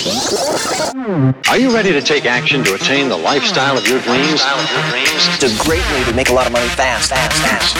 Are you ready to take action to attain the lifestyle of your dreams? It's a great way to make a lot of money fast, fast, fast.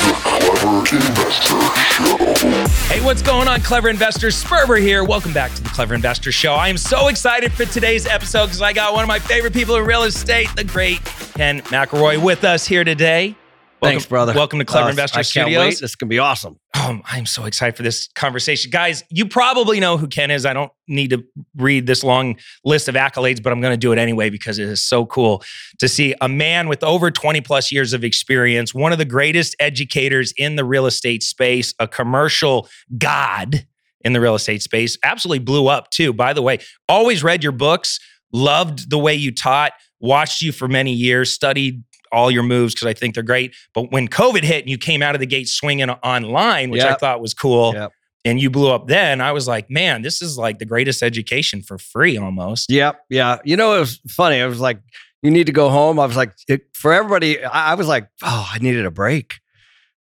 Hey, what's going on, Clever Investors? Sperber here. Welcome back to the Clever Investor Show. I am so excited for today's episode because I got one of my favorite people in real estate, the great Ken McElroy, with us here today. Welcome, Thanks, brother. Welcome to Clever Uh, Investor I can't Studios. wait. This be awesome. Um, I'm so excited for this conversation. Guys, you probably know who Ken is. I don't need to read this long list of accolades, but I'm going to do it anyway because it is so cool to see a man with over 20 plus years of experience, one of the greatest educators in the real estate space, a commercial god in the real estate space. Absolutely blew up too, by the way. Always read your books, loved the way you taught, watched you for many years, studied all your moves because I think they're great. But when COVID hit and you came out of the gate swinging online, which I thought was cool, Yep. and you blew up then, I was like, man, this is like the greatest education for free almost. Yep. Yeah. You know, it was funny. I was like, you need to go home. I was like, it, for everybody, I, I was like, oh, I needed a break.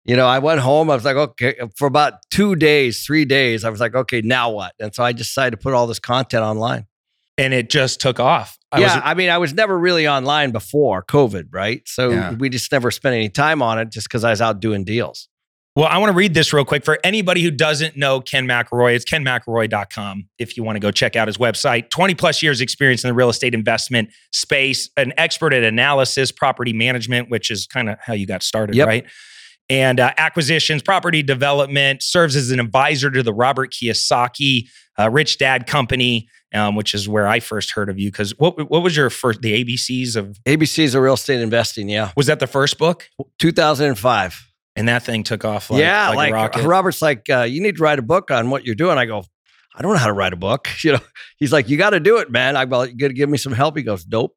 You know, I went home. I was like, okay, for about two days, three days, I was like, okay, now what? And so I decided to put all this content online. And it just took off. I yeah, was, I mean, I was never really online before COVID, right? So Yeah. we just never spent any time on it just because I was out doing deals. well, I want to read this real quick for anybody who doesn't know Ken McElroy. It's kenmcelroy.com if you want to go check out his website. 20 plus years experience in the real estate investment space, an expert at analysis, property management, which is kind of how you got started, Yep. right? And uh, acquisitions, property development, serves as an advisor to the Robert Kiyosaki uh, Rich Dad Company, um, which is where I first heard of you. Because what what was your first the ABCs of? ABC's of real estate investing. Yeah. Was that the first book? 2005. And that thing took off like, yeah, like, like, a rocket. Robert's like, uh, you need to write a book on what you're doing. I go, I don't know how to write a book. You know, he's like, you got to do it, man. I go, you got to give me some help. He goes, nope.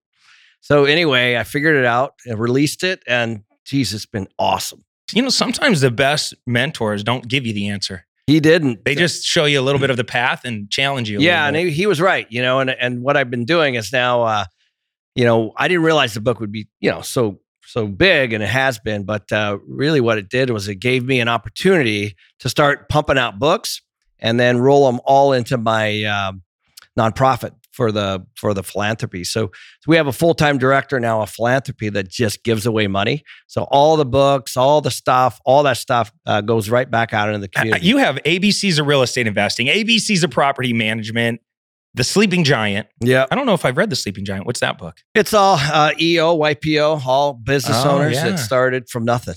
So anyway, I figured it out and released it, and geez, it's been awesome. you know, sometimes the best mentors don't give you the answer. He didn't. They just show you a little bit of the path and challenge you. a yeah, and he, he was right. You know, and and what I've been doing is now, uh, you know, I didn't realize the book would be, you know, so so big, and it has been. But uh, really, what it did was it gave me an opportunity to start pumping out books and then roll them all into my um, nonprofit for the for the philanthropy. So, so we have a full time director now of philanthropy that just gives away money. So all the books, all the stuff, all that stuff uh, goes right back out into the Uh, community. you have ABC's of real estate investing, ABC's of property management, The Sleeping Giant. yeah, I don't know if I've read The Sleeping Giant. What's that book? it's all uh, EO, YPO, all business Oh, owners yeah. that started from nothing.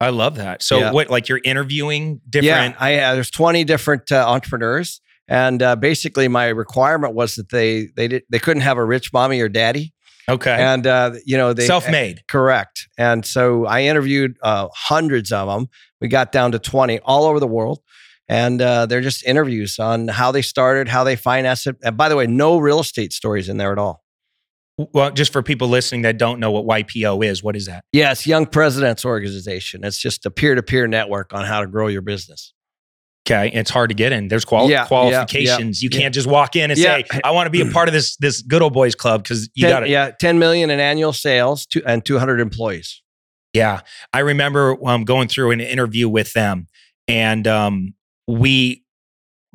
I love that. So, Yeah. what, like you're interviewing different. Yeah, I, uh, there's 20 different uh, entrepreneurs, and uh, basically my requirement was that they they did they couldn't have a rich mommy or daddy, okay. and uh, you know they Self made. Correct. And so I interviewed uh, hundreds of them. We got down to 20 all over the world. And uh, they're just interviews on how they started, how they financed it. And by the way, no real estate stories in there at all. Well, just for people listening that don't know what YPO is, what is that? Yeah, Young Presidents Organization. It's just a peer to peer network on how to grow your business. Okay, it's hard to get in. There's quali- Yeah, yeah, qualifications. you can't just walk in and Yeah. say, "I want to be a part of this this good old boys club" because you got to. Yeah, 10 million in annual sales to, and 200 employees. Yeah, I remember um, going through an interview with them, and um, we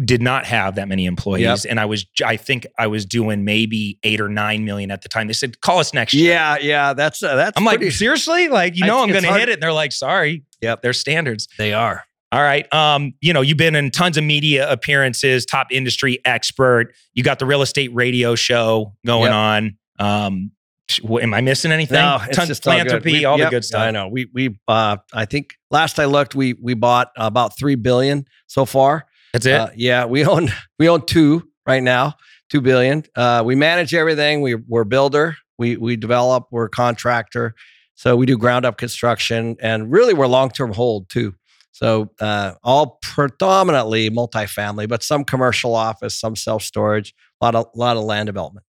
did not have that many employees, and I was, I think I was doing maybe eight or nine million at the time. They said, "Call us next year." Yeah, yeah, that's uh, that's I'm like, seriously? Like, you know, I'm going to hard- hit it. And they're like, sorry. Yep. They're standards. they are. All right. Um, you know, you've been in tons of media appearances, top industry expert. You got the real estate radio show going Yep. on. Um, am I missing anything? No, Tons all philanthropy, We- all the good stuff. I know. We we uh I think last I looked, we we bought about three billion so far. That's it. Uh, yeah, we own we own two right now, two billion. Uh, we manage everything. We we're builder. We we develop. We're a contractor. So we do ground up construction, and really we're long term hold too. So uh, all predominantly multifamily, but some commercial office, some self storage, a lot of lot of land development.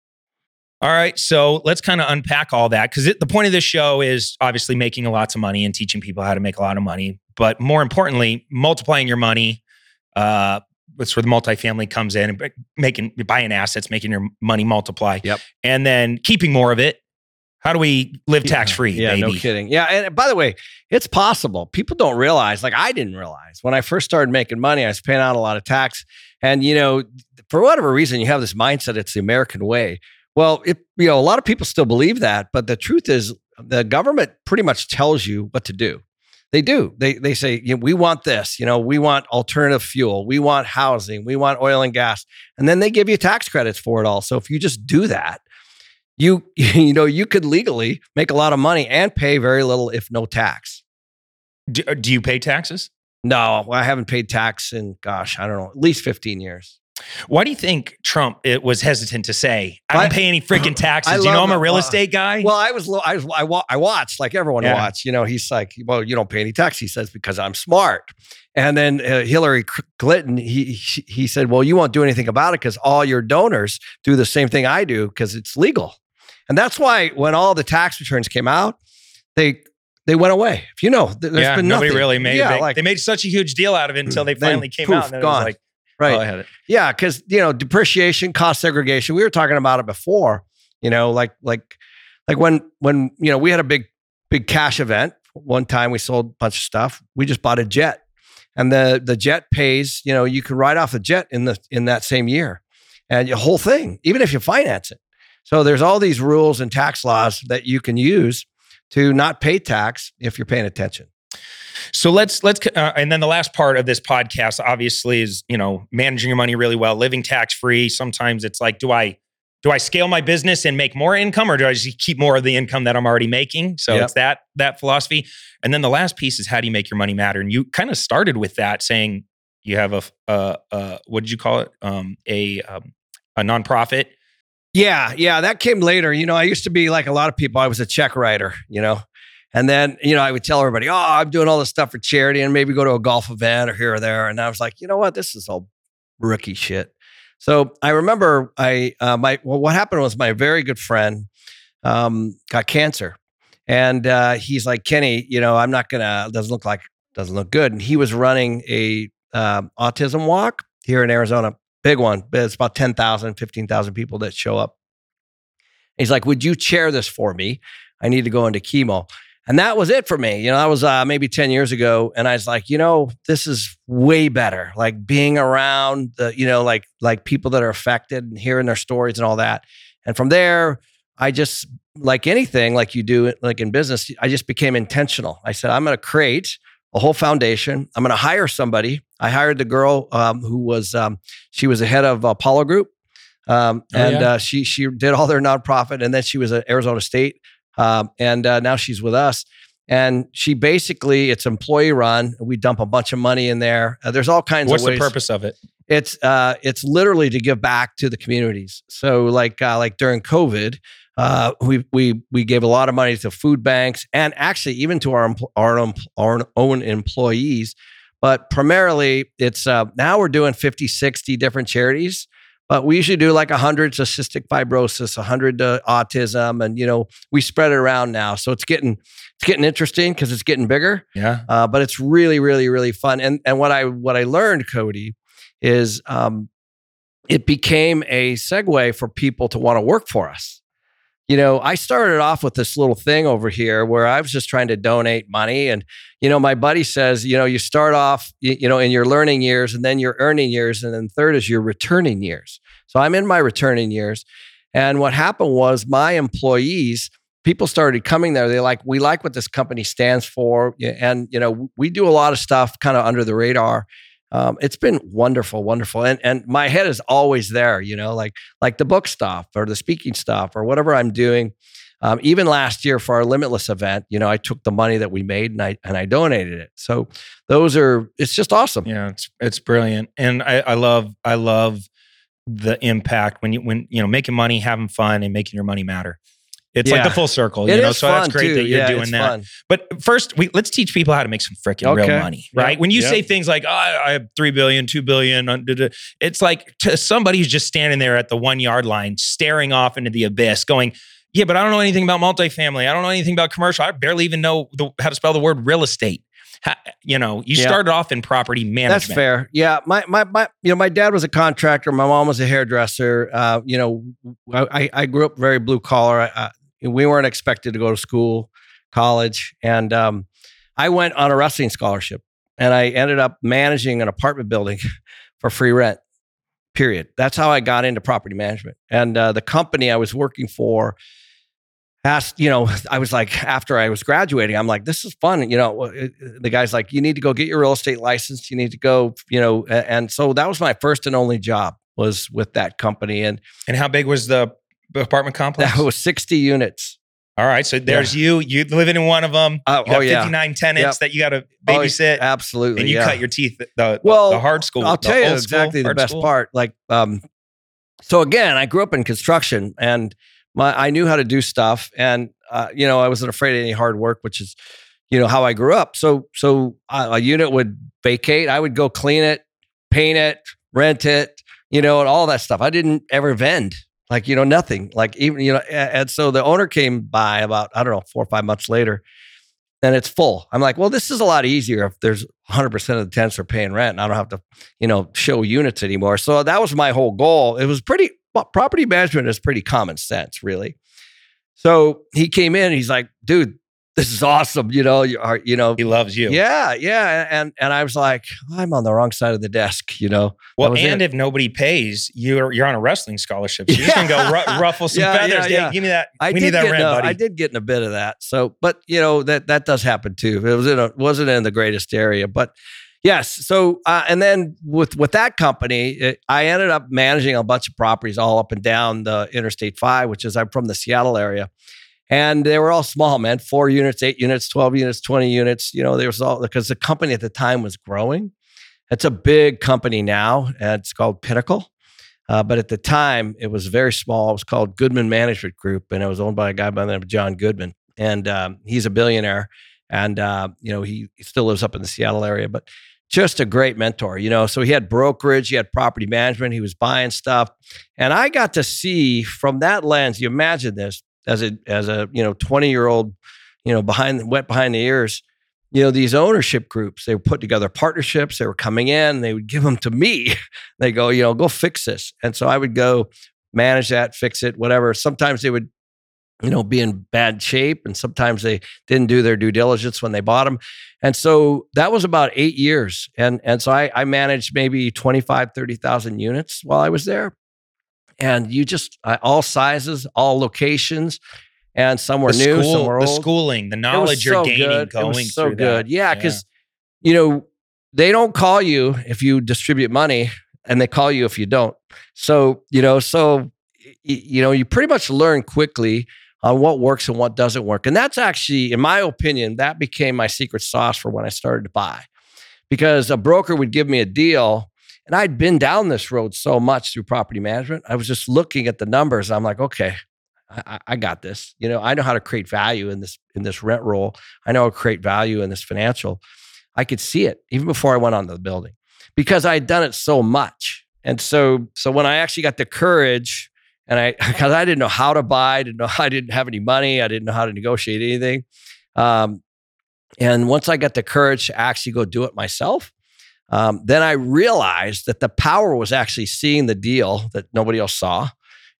All right. So let's kind of unpack all that because the point of this show is obviously making lots of money and teaching people how to make a lot of money. But more importantly, multiplying your money. Uh, that's where the multifamily comes in and making buying assets, making your money multiply. Yep. And then keeping more of it How do we live tax free, Yeah, baby? no kidding. Yeah, and by the way, it's possible. People don't realize, like I didn't realize when I first started making money, I was paying out a lot of tax. And you know, for whatever reason, you have this mindset it's the American way. Well, it, you know, a lot of people still believe that, but the truth is, the government pretty much tells you what to do. They do. They they say, you know, we want this. You know, we want alternative fuel. We want housing. We want oil and gas, and then they give you tax credits for it all. So if you just do that, you you know you could legally make a lot of money and pay very little, if no tax. Do, uh, do you pay taxes? No, I haven't paid tax in gosh, I don't know, at least fifteen years. Why do you think Trump it was hesitant to say, I don't I- pay any freaking taxes? I you know I'm a real Well, estate guy? Well, I was, I was, I, wa- I watched like everyone Yeah. watched. You know, he's like, well, you don't pay any tax. He says because I'm smart. And then uh, Hillary Clinton, he he said, well, you won't do anything about it because all your donors do the same thing I do because it's legal. And that's why when all the tax returns came out, they they went away. If you know, there's yeah, been nobody nothing. really made yeah, like they made such a huge deal out of it until they finally came poof, out. And then it gone. was like, oh, right. oh, I had it. Yeah, because you know depreciation, cost segregation. We were talking about it before. You know, like like like when when you know we had a big big cash event. One time we sold a bunch of stuff. We just bought a jet, and the the jet pays. You know, you can write off the jet in the in that same year, and your whole thing, even if you finance it. So there's all these rules and tax laws that you can use to not pay tax if you're paying attention. So let's let's uh, and then the last part of this podcast obviously is you know managing your money really well, living tax free. Sometimes it's like, do I do I scale my business and make more income, or do I just keep more of the income that I'm already making? So Yep. it's that that philosophy. And then the last piece is how do you make your money matter? And you kind of started with that, saying you have a uh, uh, what did you call it? Um, a um, a nonprofit. Yeah, yeah, that came later. You know, I used to be like a lot of people. I was a check writer, you know, and then you know I would tell everybody, "Oh, I'm doing all this stuff for charity, and maybe go to a golf event or here or there." And I was like, you know what, this is all rookie shit. So I remember I uh, my well, what happened was my very good friend um, got cancer, and uh, he's like, Kenny, you know, I'm not gonna. Doesn't look like doesn't look good. And he was running a um, autism walk here in Arizona, big one. But it's about 10,000, 15,000 people that show up. He's like, Would you chair this for me? I need to go into chemo. And that was it for me. You know, that was uh, maybe 10 years ago. And I was like, you know, this is way better. Like being around the, you know, like like people that are affected and hearing their stories and all that. And from there, I just like anything like you do like in business, I just became intentional. I said, I'm going to create a whole foundation. I'm going to hire somebody. I hired the girl um, who was um, she was the head of Apollo Group, um, Oh, and yeah? uh, she she did all their nonprofit, and then she was at Arizona State, um, and uh, now she's with us. And she basically it's employee run. We dump a bunch of money in there. Uh, there's all kinds What's of the purpose of it? It's uh, it's literally to give back to the communities. So like uh, like during COVID, uh, we we we gave a lot of money to food banks and actually even to our our our own employees. But primarily, it's uh, now we're doing 50, 60 different charities. But we usually do like 100 to cystic fibrosis, 100 to autism, and you know we spread it around now. So it's getting it's getting interesting because it's getting bigger Yeah. uh, but it's really, really, really fun. And and what I what I learned, Cody, is um, it became a segue for people to want to work for us. You know, I started off with this little thing over here where I was just trying to donate money, and you know, my buddy says, you know, you start off, you, know, in your learning years, and then your earning years, and then third is your returning years. So I'm in my returning years, and what happened was my employees people started coming there. They like, we like what this company stands for. And, you know, we do a lot of stuff kind of under the radar. Um, it's been wonderful, wonderful. And, and my head is always there, you know, like, like the book stuff or the speaking stuff or whatever I'm doing. Um, even last year for our limitless event, you know, I took the money that we made and I, and I donated it. So those are, it's just awesome. Yeah, it's it's brilliant, and I, I love I love the impact when you when you know making money, having fun, and making your money matter. It's like the full circle, It you know. is So that's fun, great too. that you're Yeah, doing it's that. fun. But first, we let's teach people how to make some freaking Okay. real money, Yeah. right? When you Yeah. say things like, "Oh, I have three billion, two billion, uh, duh, duh," it's like to somebody who's just standing there at the one yard line, staring off into the abyss, going. Yeah, but I don't know anything about multifamily. I don't know anything about commercial. I barely even know the, how to spell the word real estate. You know, you Yeah. started off in property management. That's fair. Yeah, my my my you know my dad was a contractor. My mom was a hairdresser. Uh, you know, I I grew up very blue collar. I, we weren't expected to go to school, college, and um, I went on a wrestling scholarship, and I ended up managing an apartment building for free rent. Period. That's how I got into property management. And uh, the company I was working for asked, you know, I was like, after I was graduating, I'm like, this is fun. You know, the guy's like, you need to go get your real estate license. You need to go, you know, and so that was my first and only job was with that company. And and how big was the apartment complex? That was 60 units. All right, so there's yeah. you. You living in one of them. Uh, you got oh, yeah. 59 tenants yep. that you got to babysit. Oh, absolutely, and you yeah. cut your teeth. The well, the hard school. I'll tell you exactly school, the best school. part. Like, um, so again, I grew up in construction, and my I knew how to do stuff, and uh, you know, I wasn't afraid of any hard work, which is, you know, how I grew up. So, so uh, a unit would vacate, I would go clean it, paint it, rent it, you know, and all that stuff. I didn't ever vend like you know nothing. Like even you know and so the owner came by about i don't know four or five months later and it's full. I'm like well this is a lot easier if there's 100% of the tenants are paying rent and i don't have to you know show units anymore. So that was my whole goal. It was pretty property management is pretty common sense really. So he came in he's like dude this is awesome. You know, you are, you know, he loves you. Yeah, yeah. And and I was like, I'm on the wrong side of the desk. You know. Well, and it. if nobody pays, you're you're on a wrestling scholarship. So you're just gonna go ru- ruffle some yeah, feathers. Yeah, yeah. give me that. I we need that rent, buddy. I did get in a bit of that. So, but you know that that does happen too. It was in a wasn't in the greatest area, but. Yes. So, uh, and then with with that company, it, I ended up managing a bunch of properties all up and down the Interstate Five, which is I'm from the Seattle area, and they were all small, man. Four units, eight units, 12 units, 20 units. You know, there was all because the company at the time was growing. It's a big company now, and it's called Pinnacle. Uh, but at the time, it was very small. It was called Goodman Management Group, and it was owned by a guy by the name of John Goodman. And um, he's a billionaire, and uh, you know he, he still lives up in the Seattle area. But just a great mentor, you know. So he had brokerage, he had property management, he was buying stuff, and I got to see from that lens. You imagine this: as a as a you know 20 year old you know behind wet behind the ears you know these ownership groups they put together partnerships they were coming in they would give them to me. They go you know go fix this. And so i would go manage that fix it whatever. Sometimes they would you know be in bad shape and sometimes they didn't do their due diligence when they bought them and so that was about eight years. And and so i, I managed maybe 25 30000 units while i was there and you just uh, all sizes, all locations, and some were the new, school, some were old. The schooling, the knowledge you're gaining good. going so good. That. Yeah, because yeah. you know they don't call you if you distribute money, and they call you if you don't. So you know, so you know, you pretty much learn quickly on what works and what doesn't work, and that's actually, in my opinion, that became my secret sauce for when I started to buy, because a broker would give me a deal and I'd been down this road so much through property management. I was just looking at the numbers. I'm like, okay, I, I, got this. You know, I know how to create value in this in this rent roll. I know how to create value in this financial. I could see it even before I went on the building because I had done it so much. And so, so when I actually got the courage, and I because I didn't know how to buy, I didn't know I didn't have any money, I didn't know how to negotiate anything. Um, and once I got the courage to actually go do it myself, um, then I realized that the power was actually seeing the deal that nobody else saw,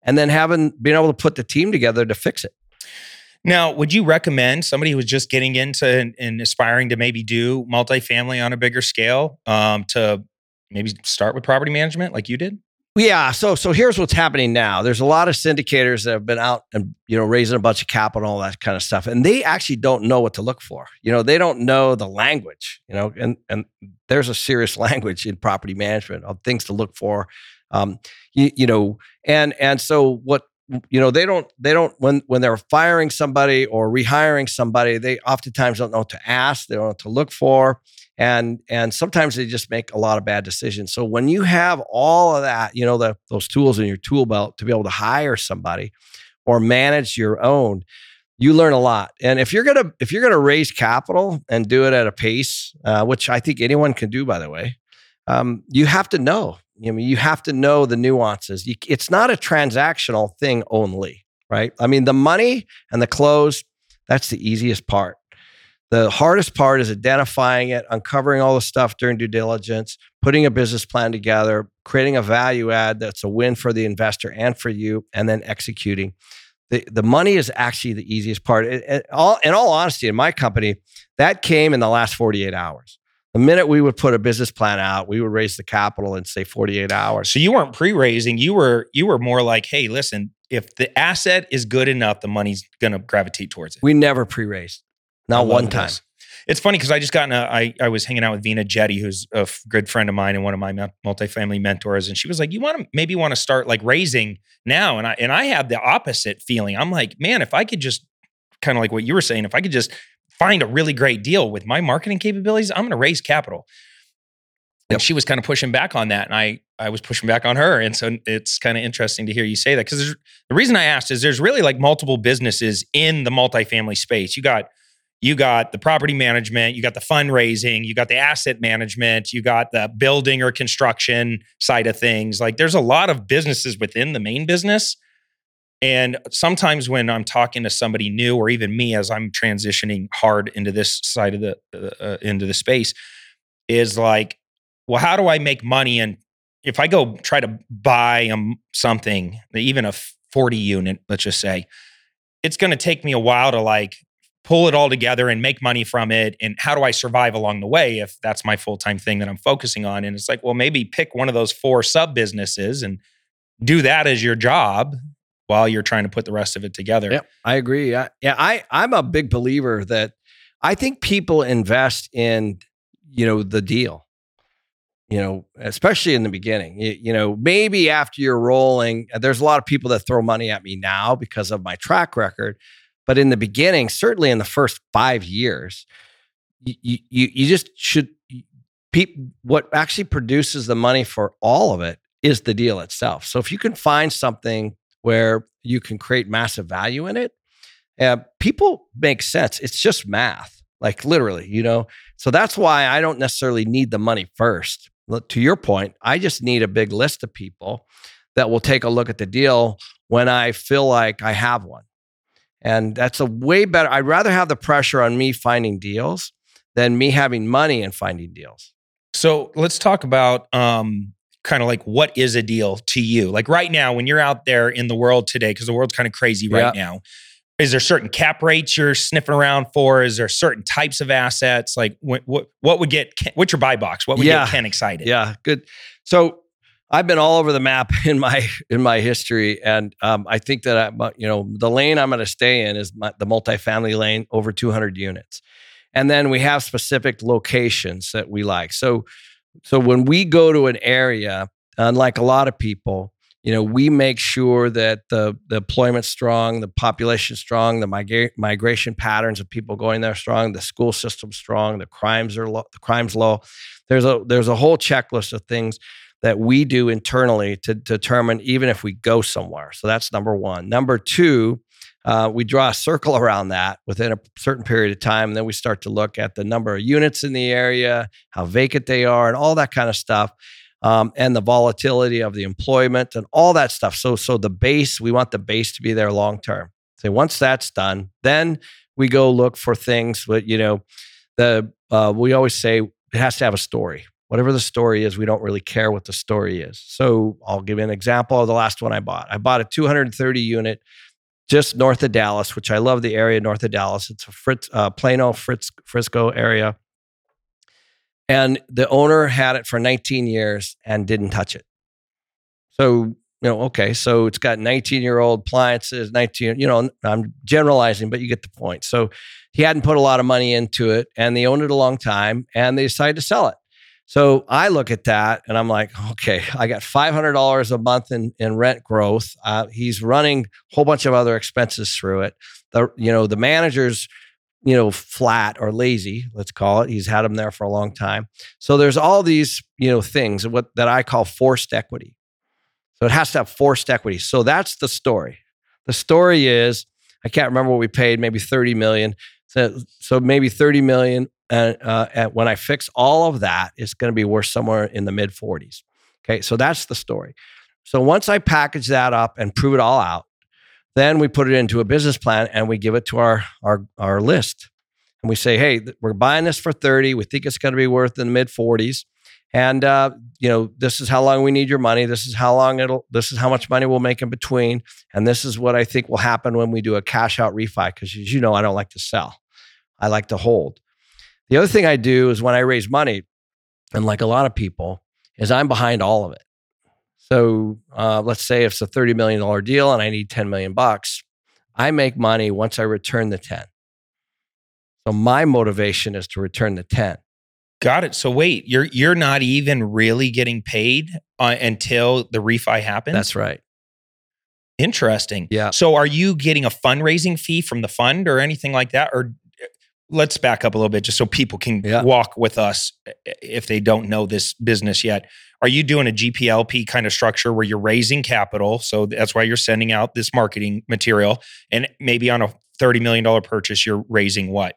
and then having been able to put the team together to fix it. Now, would you recommend somebody who was just getting into and, and aspiring to maybe do multifamily on a bigger scale um, to maybe start with property management like you did? Yeah. So so here's what's happening now. There's a lot of syndicators that have been out and you know raising a bunch of capital, all that kind of stuff, and they actually don't know what to look for. You know, they don't know the language. You know, and and there's a serious language in property management of things to look for. Um, you, you know, and and so what you know they don't they don't when when they're firing somebody or rehiring somebody, they oftentimes don't know what to ask. They don't know what to look for and and sometimes they just make a lot of bad decisions. So when you have all of that you know the, those tools in your tool belt to be able to hire somebody or manage your own you learn a lot. And if you're gonna if you're gonna raise capital and do it at a pace uh, which i think anyone can do by the way um, you have to know. I mean, you have to know the nuances. You, it's not a transactional thing only right? I mean the money and the close that's the easiest part the hardest part is identifying it, uncovering all the stuff during due diligence, putting a business plan together, creating a value add that's a win for the investor and for you, and then executing. the, the money is actually the easiest part. It- it- all, in all honesty, in my company, that came in the last 48 hours. The minute we would put a business plan out, we would raise the capital in say 48 hours. So you weren't pre-raising. You were you were more like, hey, listen, if the asset is good enough, the money's gonna gravitate towards it. We never pre-raised, not one this. time. It's funny because I just got in a, I, I was hanging out with Vina Jetty, who's a f- good friend of mine and one of my mul- multifamily mentors. And she was like, you want to maybe want to start like raising now. And I, and I had the opposite feeling. I'm like, man, if I could just kind of like what you were saying, if I could just find a really great deal with my marketing capabilities, I'm going to raise capital. And Yep. she was kind of pushing back on that. And I, I was pushing back on her. And so it's kind of interesting to hear you say that because the reason I asked is there's really like multiple businesses in the multifamily space. You got you got the property management, you got the fundraising, you got the asset management, you got the building or construction side of things. Like there's a lot of businesses within the main business. And sometimes when I'm talking to somebody new or even me as I'm transitioning hard into this side of the uh, uh, into the space is like, well, how do I make money and if I go try to buy um, something, even a 40 unit, let's just say, it's going to take me a while to like pull it all together and make money from it. And how do I survive along the way if that's my full time thing that I'm focusing on? And it's like, well, maybe pick one of those four sub businesses and do that as your job while you're trying to put the rest of it together. Yep, I agree. I, yeah, I I'm a big believer that I think people invest in you know the deal. You know, especially in the beginning. You, you know, maybe after you're rolling, there's a lot of people that throw money at me now because of my track record. But in the beginning, certainly in the first five years, you you, you just should. What actually produces the money for all of it is the deal itself. So if you can find something where you can create massive value in it. Uh, people make sense. It's just math, like literally, you know. So that's why I don't necessarily need the money first. To your point, I just need a big list of people that will take a look at the deal when I feel like I have one. And that's a way better. I'd rather have the pressure on me finding deals than me having money and finding deals. So let's talk about um, kind of like what is a deal to you? Like right now, when you're out there in the world today, because the world's kind of crazy right now. Is there certain cap rates you're sniffing around for? Is there certain types of assets? Like what what, what would get what's your buy box? What would Yeah. get Ken excited? Yeah, good. So I've been all over the map in my in my history, and um, I think that I, you know the lane I'm going to stay in is my, the multifamily lane, over 200 units, and then we have specific locations that we like. So, so when we go to an area, unlike a lot of people, you know, we make sure that the the employment's strong, the population's strong, the migra- migration patterns of people going there strong, the school system's strong, the crimes are low, the crimes low. There's a there's a whole checklist of things that we do internally to determine even if we go somewhere. So that's number one. Number two, uh, we draw a circle around that within a certain period of time. And then we start to look at the number of units in the area, how vacant they are, and all that kind of stuff. Um, and the volatility of the employment and all that stuff. So, so the base, we want the base to be there long term. So once that's done, then we go look for things. But you know, the uh, we always say it has to have a story. Whatever the story is, we don't really care what the story is. So I'll give you an example of the last one I bought. I bought a 230 unit just north of Dallas, which I love the area north of Dallas. It's a Fritz, uh, Plano, Fritz, Frisco area. And the owner had it for 19 years and didn't touch it. So, you know, okay, so it's got 19 year old appliances, 19, you know, I'm generalizing, but you get the point. So he hadn't put a lot of money into it and they owned it a long time and they decided to sell it. So I look at that and I'm like, okay, I got $500 a month in, in rent growth. Uh, he's running a whole bunch of other expenses through it. The, you know, the manager's, you know, flat or lazy, let's call it. He's had them there for a long time. So there's all these, you know, things what that I call forced equity. So it has to have forced equity. So that's the story. The story is, I can't remember what we paid, maybe 30 million. So, so maybe 30 million and, uh, and when I fix all of that, it's going to be worth somewhere in the mid 40s. Okay, so that's the story. So once I package that up and prove it all out, then we put it into a business plan and we give it to our our our list, and we say, hey, we're buying this for 30. We think it's going to be worth in the mid 40s, And uh, you know, this is how long we need your money. This is how long it'll. This is how much money we'll make in between. And this is what I think will happen when we do a cash out refi. Because as you know, I don't like to sell. I like to hold. The other thing I do is when I raise money, and like a lot of people, is I'm behind all of it. So uh, let's say it's a thirty million dollar deal and I need ten million bucks, I make money once I return the ten. So my motivation is to return the ten. Got it. So wait, you're you're not even really getting paid uh, until the refi happens. That's right. Interesting. Yeah. So are you getting a fundraising fee from the fund or anything like that? Or let's back up a little bit just so people can Yeah. walk with us uh, if they don't know this business yet. Are you doing a GPLP kind of structure where you're raising capital? So that's why you're sending out this marketing material. And maybe on a $30 million purchase, you're raising what?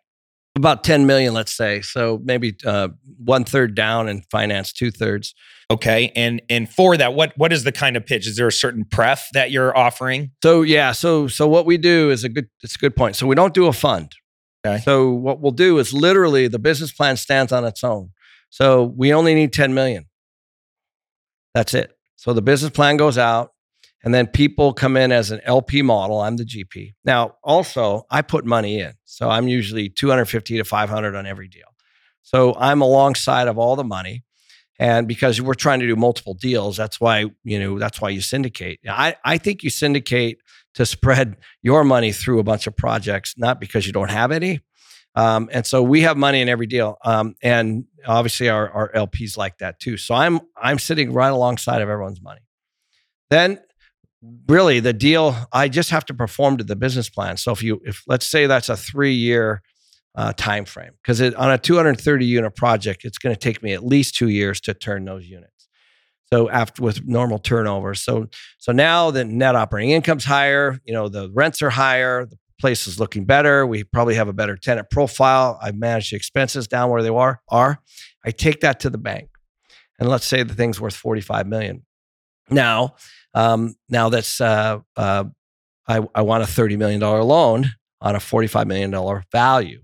About 10 million, let's say. So maybe uh, one third down and finance two thirds. Okay. And and for that, what what is the kind of pitch? Is there a certain pref that you're offering? So yeah, so so what we do is a good it's a good point. So we don't do a fund. Okay. So what we'll do is literally the business plan stands on its own. So we only need 10 million. That's it. So the business plan goes out and then people come in as an LP model. I'm the GP. Now, also, I put money in. So I'm usually 250 to 500 on every deal. So I'm alongside of all the money. And because we're trying to do multiple deals, that's why, you know, that's why you syndicate. I, I think you syndicate to spread your money through a bunch of projects, not because you don't have any. Um, and so we have money in every deal. Um, and obviously our, our LPs like that too. So I'm I'm sitting right alongside of everyone's money. Then really the deal, I just have to perform to the business plan. So if you if let's say that's a three year uh, time frame, because on a 230 unit project, it's going to take me at least two years to turn those units. So after with normal turnover, so so now the net operating income's higher. You know the rents are higher. The place is looking better. We probably have a better tenant profile. I've managed the expenses down where they are. Are I take that to the bank, and let's say the thing's worth 45 million. Now, um, now that's uh, uh, I, I want a 30 million dollar loan on a 45 million dollar value.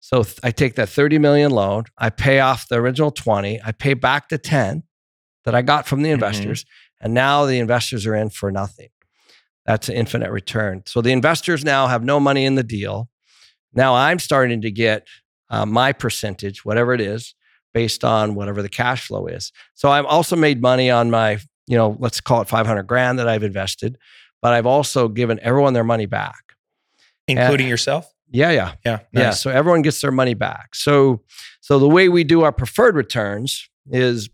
So th- I take that 30 million loan, I pay off the original 20, I pay back the 10 that I got from the investors, and now the investors are in for nothing. That's an infinite return. So the investors now have no money in the deal. Now I'm starting to get uh, my percentage, whatever it is, based on whatever the cash flow is. So I've also made money on my, you know, let's call it 500 grand that I've invested, but I've also given everyone their money back. Including yourself? Yeah, yeah. Yeah. Yeah, so everyone gets their money back. So so the way we do our preferred returns is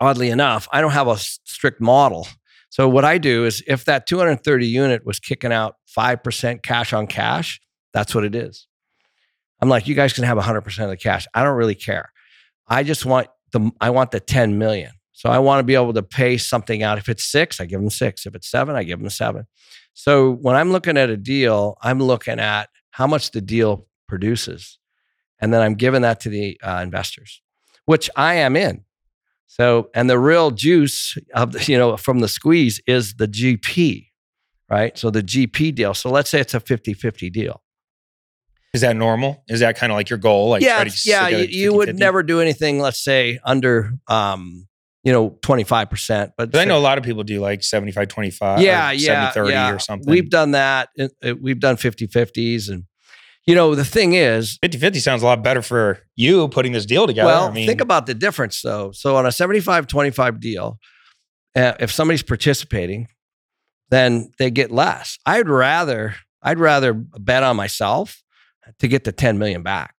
oddly enough, I don't have a strict model. So what I do is if that 230 unit was kicking out 5% cash on cash, that's what it is. I'm like, you guys can have 100% of the cash. I don't really care. I just want the I want the 10 million. So I want to be able to pay something out. If it's 6, I give them 6. If it's 7, I give them 7. So when I'm looking at a deal, I'm looking at how much the deal produces. And then I'm giving that to the uh, investors, which I am in. So, and the real juice of the, you know from the squeeze is the GP, right? So the GP deal. So let's say it's a 50-50 deal. Is that normal? Is that kind of like your goal? Like yeah, to yeah. You, you would 50-50? never do anything, let's say, under um, you know, 25%. But But I know a lot of people do like 75, 25, yeah, or yeah, 70, 30 yeah. or something. We've done that. We've done 50-50s. And you know, the thing is, 50 50 sounds a lot better for you putting this deal together. Well, I mean, think about the difference though. So on a 75 25 deal, uh, if somebody's participating, then they get less. I'd rather I'd rather bet on myself to get the 10 million back.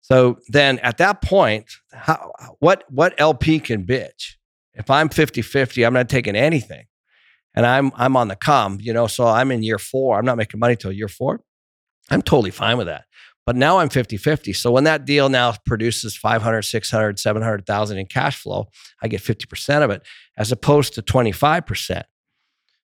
So then at that point, how, what what LP can bitch? If I'm 50-50, I'm not taking anything. And I'm I'm on the come, you know, so I'm in year 4. I'm not making money till year 4. I'm totally fine with that. But now I'm 50 50. So when that deal now produces 500, 600, 700,000 in cash flow, I get 50% of it as opposed to 25%.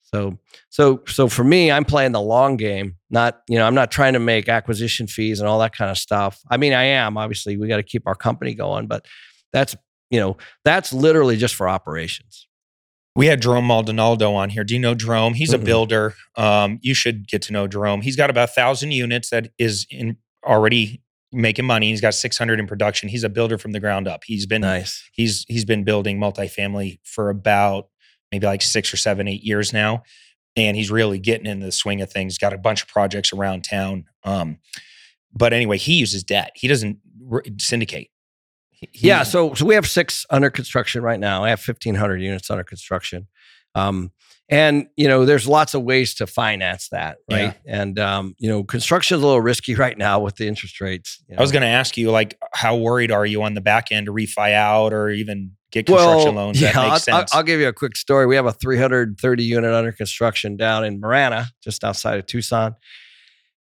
So, so, so for me, I'm playing the long game, not, you know, I'm not trying to make acquisition fees and all that kind of stuff. I mean, I am, obviously, we got to keep our company going, but that's, you know, that's literally just for operations. We had Jerome Maldonado on here. Do you know Jerome? He's a Mm-mm. builder. Um, you should get to know Jerome. He's got about a thousand units that is in already making money. He's got 600 in production. He's a builder from the ground up. He's been Nice. he's he's been building multifamily for about maybe like six or seven, eight years now, and he's really getting in the swing of things. Got a bunch of projects around town. Um, but anyway, he uses debt. He doesn't syndicate. He- Yeah, so so we have six under construction right now. I have fifteen hundred units under construction, um, and you know there's lots of ways to finance that, right? And um, you know construction is a little risky right now with the interest rates. you I was going to ask you, like, how worried are you on the back end to refi out or even get construction loans? that I'll, I'll- I'll give you a quick story. We have a 330 unit under construction down in Marana, just outside of Tucson,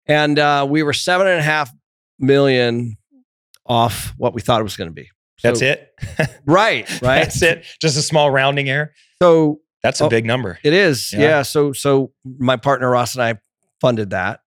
and uh, we were seven and a half million off what we thought it was going to be. That's it. right? Right. That's it. Just a small rounding error. So That's a Oh, big number. It is. Yeah. Yeah. So so my partner Ross and I funded that.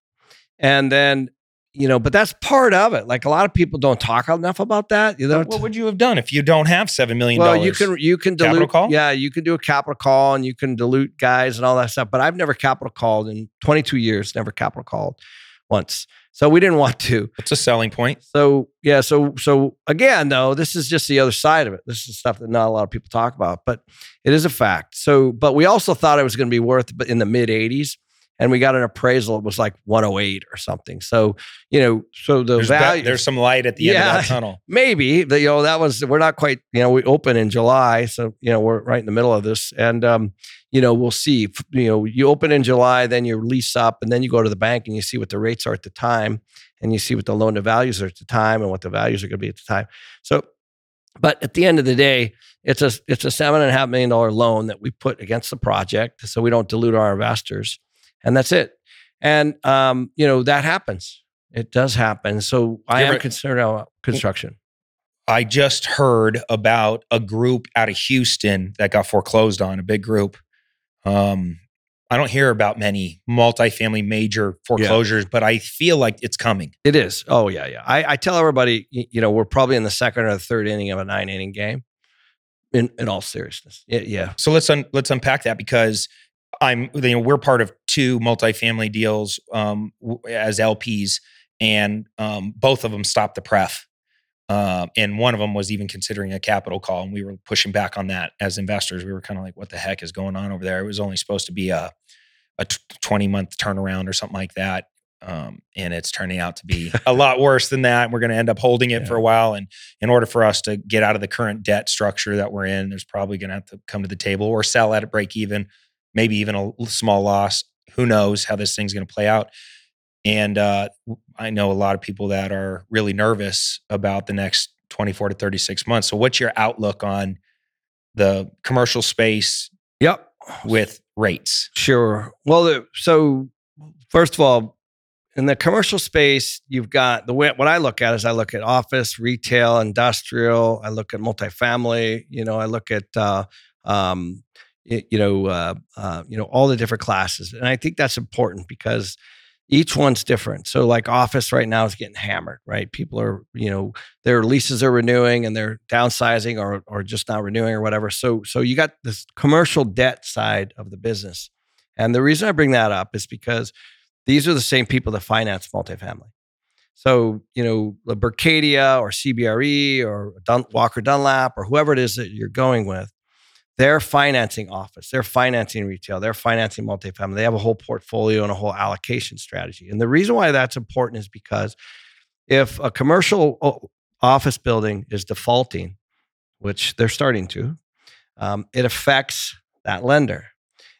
And then, you know, but that's part of it. Like a lot of people don't talk enough about that. You know, What would you have done if you don't have seven million dollars? well, you can you can Capital dilute call? Yeah, you can do a capital call and you can dilute guys and all that stuff. But I've never capital called in 22 years, never capital called once. So we didn't want to. It's a selling point. So yeah, so so again, though, this is just the other side of it. This is stuff that not a lot of people talk about, but it is a fact. So, but we also thought it was going to be worth but in the mid 80s, and we got an appraisal. It was like 108 or something. So you know, so the There's, value there's some light at the end of that tunnel. maybe the, you know that was we're not quite you know we open in July, so you know we're right in the middle of this, and um, you know we'll see. You know, you open in July, then you lease up, and then you go to the bank and you see what the rates are at the time, and you see what the loan to values are at the time, and what the values are going to be at the time. So, but at the end of the day, it's a it's a seven and a half million dollar loan that we put against the project, so we don't dilute our investors, and that's it. And um, you know that happens. It does happen. So I am concerned about construction. I just heard about a group out of Houston that got foreclosed on, a big group. Um, I don't hear about many multifamily major foreclosures, but I feel like it's coming. It is. Oh yeah, yeah. I, I tell everybody, you know, we're probably in the second or the third inning of a nine inning game. In in all seriousness, yeah, yeah. So let's un- let's unpack that because I'm you know we're part of two multifamily deals um, as LPs, and um, both of them stopped the pref, um, and one of them was even considering a capital call, and we were pushing back on that as investors. We were kind of like, "What the heck is going on over there?" It was only supposed to be a a twenty month turnaround or something like that. Um, and it's turning out to be a lot worse than that. We're going to end up holding it for a while. And in order for us to get out of the current debt structure that we're in, there's probably going to have to come to the table or sell at a break even, maybe even a small loss. Who knows how this thing's going to play out? And uh, I know a lot of people that are really nervous about the next 24 to 36 months. So, what's your outlook on the commercial space Yep. with rates? Sure. Well, so first of all, in the commercial space, you've got the way what I look at is I look at office, retail, industrial. I look at multifamily. You know, I look at uh, um, you know, uh, uh, you know, all the different classes, and I think that's important because each one's different. So, like office right now is getting hammered, right? People are, you know, their leases are renewing and they're downsizing or or just not renewing or whatever. So, so you got this commercial debt side of the business. And the reason I bring that up is because these are the same people that finance multifamily. So, you know, the Berkadia or CBRE or Dun- Walker Dunlop or whoever it is that you're going with, they're financing office, they're financing retail, they're financing multifamily. They have a whole portfolio and a whole allocation strategy. And the reason why that's important is because if a commercial office building is defaulting, which they're starting to, um, it affects that lender.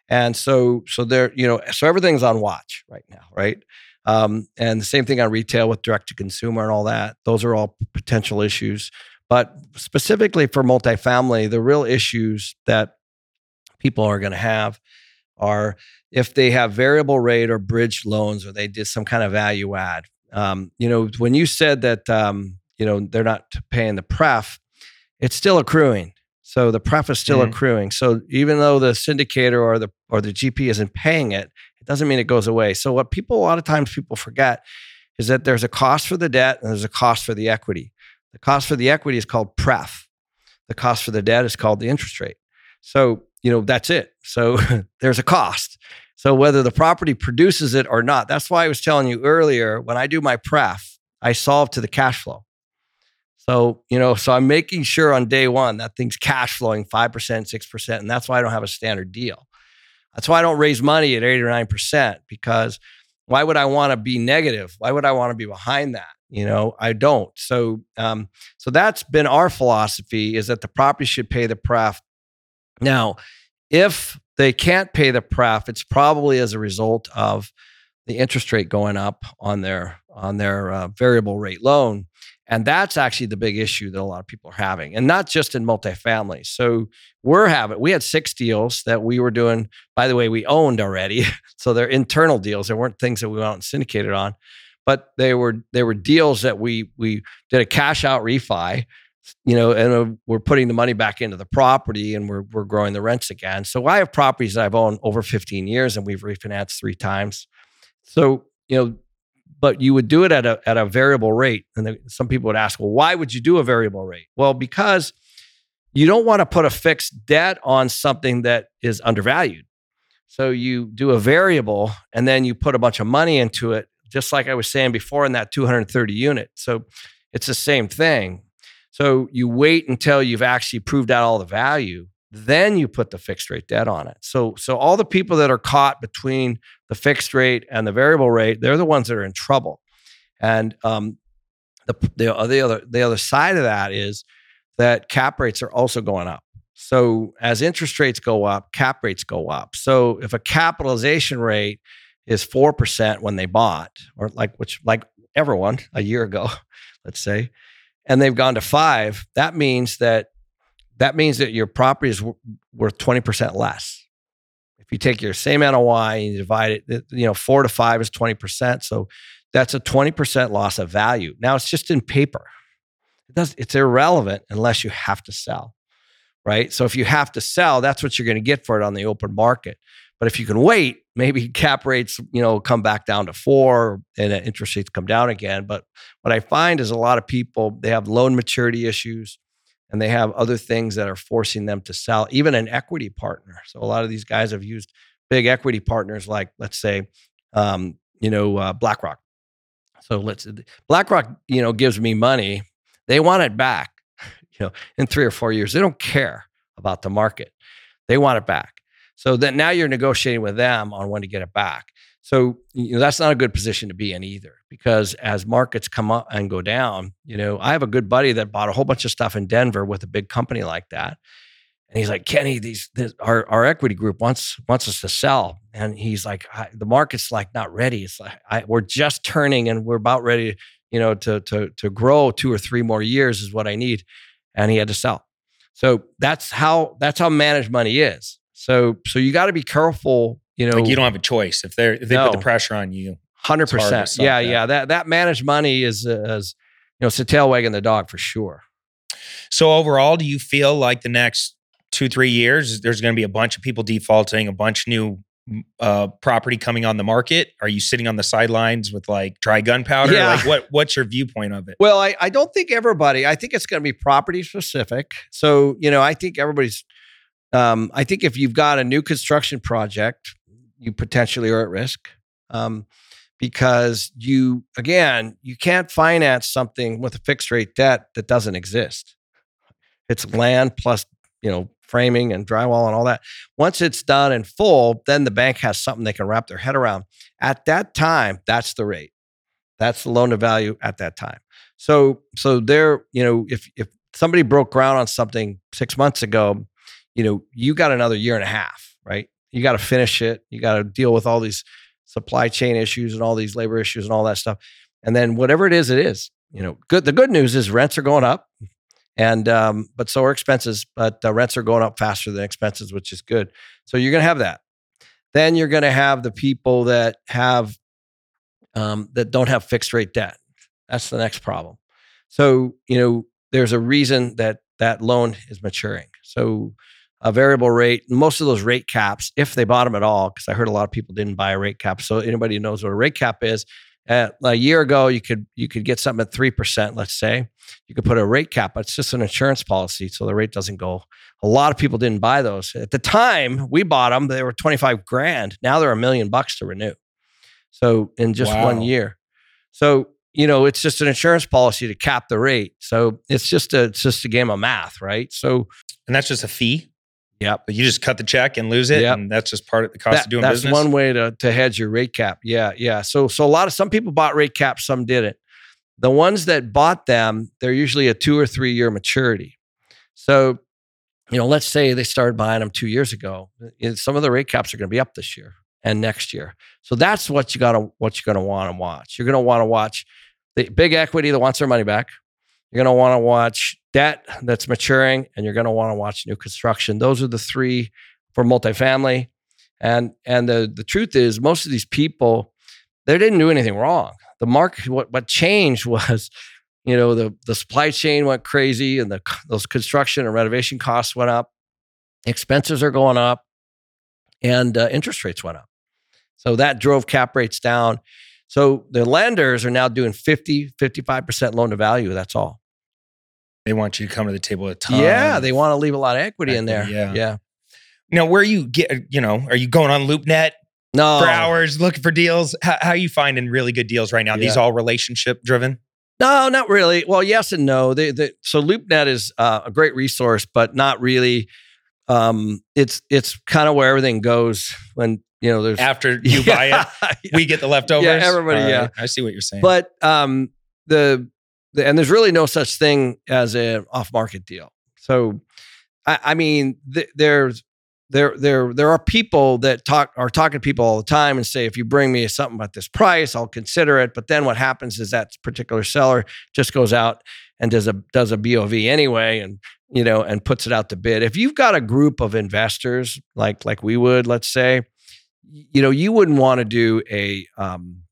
And so, so they're, you know, so everything's on watch right now, right? Um, and the same thing on retail with direct to consumer and all that. Those are all potential issues. But specifically for multifamily, the real issues that people are going to have are if they have variable rate or bridge loans or they did some kind of value add. Um, you know, when you said that, um, you know, they're not paying the pref, it's still accruing. So the pref is still Mhm. accruing. So even though the syndicator or the or the GP isn't paying it, it doesn't mean it goes away. So what people a lot of times people forget is that there's a cost for the debt and there's a cost for the equity. The cost for the equity is called pref. The cost for the debt is called the interest rate. So, you know, that's it. So there's a cost. So whether the property produces it or not, that's why I was telling you earlier when I do my pref, I solve to the cash flow. So, you know, so I'm making sure on day one that thing's cash flowing 5%, 6%. And that's why I don't have a standard deal. That's why I don't raise money at 8 or 9% because why would I want to be negative? Why would I want to be behind that? You know, I don't. So, um, so that's been our philosophy is that the property should pay the pref. Now, if they can't pay the pref, it's probably as a result of the interest rate going up on their on their uh, variable rate loan. And that's actually the big issue that a lot of people are having, and not just in multifamily. So we're having, we had six deals that we were doing. By the way, we owned already, so they're internal deals. There weren't things that we went out and syndicated on, but they were they were deals that we we did a cash out refi, you know, and uh, we're putting the money back into the property, and we're we're growing the rents again. So I have properties that I've owned over 15 years, and we've refinanced three times. So you know but you would do it at a at a variable rate. And the, some people would ask, well, why would you do a variable rate? Well, because you don't want to put a fixed debt on something that is undervalued. So you do a variable and then you put a bunch of money into it, just like I was saying before in that 230 unit. So it's the same thing. So you wait until you've actually proved out all the value then you put the fixed rate debt on it. So so all the people that are caught between the fixed rate and the variable rate, they're the ones that are in trouble. And um, the the, uh, the other the other side of that is that cap rates are also going up. So as interest rates go up, cap rates go up. So if a capitalization rate is four percent when they bought, or like which like everyone a year ago, let's say, and they've gone to five, that means that that means that your property is worth 20% less. If you take your same NOI and you divide it, you know, four to five is 20%. So that's a 20% loss of value. Now it's just in paper. It does, it's irrelevant unless you have to sell, right? So if you have to sell, that's what you're going to get for it on the open market. But if you can wait, maybe cap rates, you know, come back down to four and interest rates come down again. But what I find is a lot of people, they have loan maturity issues and they have other things that are forcing them to sell, even an equity partner. So a lot of these guys have used big equity partners, like let's say, um, you know, uh, BlackRock. So let's BlackRock, you know, gives me money. They want it back, you know, in three or four years. They don't care about the market. They want it back. So that now you're negotiating with them on when to get it back. So you know, that's not a good position to be in either, because as markets come up and go down, you know, I have a good buddy that bought a whole bunch of stuff in Denver with a big company like that, and he's like, Kenny, these this, our our equity group wants wants us to sell, and he's like, the market's like not ready. It's like I, we're just turning, and we're about ready, you know, to to to grow two or three more years is what I need, and he had to sell. So that's how that's how managed money is. So so you got to be careful you know, like you don't have a choice if they're if they no, put the pressure on you. Hundred percent. Yeah, that. yeah. That that managed money is as you know, it's a tail wagging the dog for sure. So overall, do you feel like the next two three years there's going to be a bunch of people defaulting, a bunch new uh, property coming on the market? Are you sitting on the sidelines with like dry gunpowder? Yeah. Like what what's your viewpoint of it? Well, I, I don't think everybody. I think it's going to be property specific. So you know, I think everybody's. Um, I think if you've got a new construction project you potentially are at risk. Um, because you again you can't finance something with a fixed rate debt that doesn't exist. It's land plus you know framing and drywall and all that. Once it's done in full then the bank has something they can wrap their head around. At that time that's the rate. That's the loan to value at that time. So so there you know if if somebody broke ground on something six months ago you know you got another year and a half right you got to finish it. You got to deal with all these supply chain issues and all these labor issues and all that stuff. And then whatever it is, it is. You know, good. The good news is rents are going up, and um, but so are expenses. But the rents are going up faster than expenses, which is good. So you're going to have that. Then you're going to have the people that have um, that don't have fixed rate debt. That's the next problem. So you know, there's a reason that that loan is maturing. So a variable rate. Most of those rate caps, if they bought them at all, because I heard a lot of people didn't buy a rate cap. So anybody who knows what a rate cap is, a year ago you could you could get something at three percent. Let's say you could put a rate cap. But it's just an insurance policy, so the rate doesn't go. A lot of people didn't buy those at the time. We bought them; they were twenty five grand. Now they're a million bucks to renew. So in just wow. one year. So you know, it's just an insurance policy to cap the rate. So it's just a it's just a game of math, right? So And that's just a fee. Yep. But you just cut the check and lose it, Yep. and that's just part of the cost that- of doing that's business. That's one way to to hedge your rate cap. Yeah, yeah. So so a lot of some people bought rate caps, some didn't. The ones that bought them, they're usually a two or three year maturity. So, you know, let's say they started buying them two years ago. eh, Some of the rate caps are going to be up this year and next year. So that's what you got to what you're going to want to watch. You're going to want to watch the big equity that wants their money back. You're going to want to watch debt that's maturing, and you're going to want to watch new construction. Those are the three for multifamily. And and the the truth is, most of these people, they didn't do anything wrong. The market, what what changed was, you know, the the supply chain went crazy, and the those construction and renovation costs went up. Expenses are going up, and uh, interest rates went up. So that drove cap rates down. So the lenders are now doing 50, 55% loan to value. That's all. They want you to come to the table with a ton. yeah, they want to leave a lot of equity, in there. Yeah. Yeah. Now, where you get, you know, are you going on LoopNet No. for hours looking for deals? How, how are you finding really good deals right now? These all relationship driven. No, not really. Well, yes and no. They, they, so LoopNet is uh, a great resource, but not really. Um, it's it's kind of where everything goes when you know there's After you buy it, we get the leftovers. Yeah, everybody, yeah. I see what you're saying. but um, the, the and there's really no such thing as an off market deal. So, I, I mean, th- there's there there there are people that talk are talking to people all the time and say, if you bring me something at this price, I'll consider it. But then what happens is that particular seller just goes out and does a does a BOV anyway, and you know, and puts it out to bid. If you've got a group of investors like like we would, let's say, you know, you wouldn't want to do a um,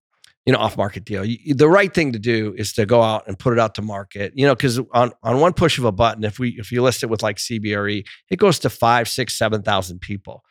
you know off market deal. You, the right thing to do is to go out and put it out to market. You know, because on on one push of a button, if we if you list it with like CBRE, it goes to five, six, seven thousand people.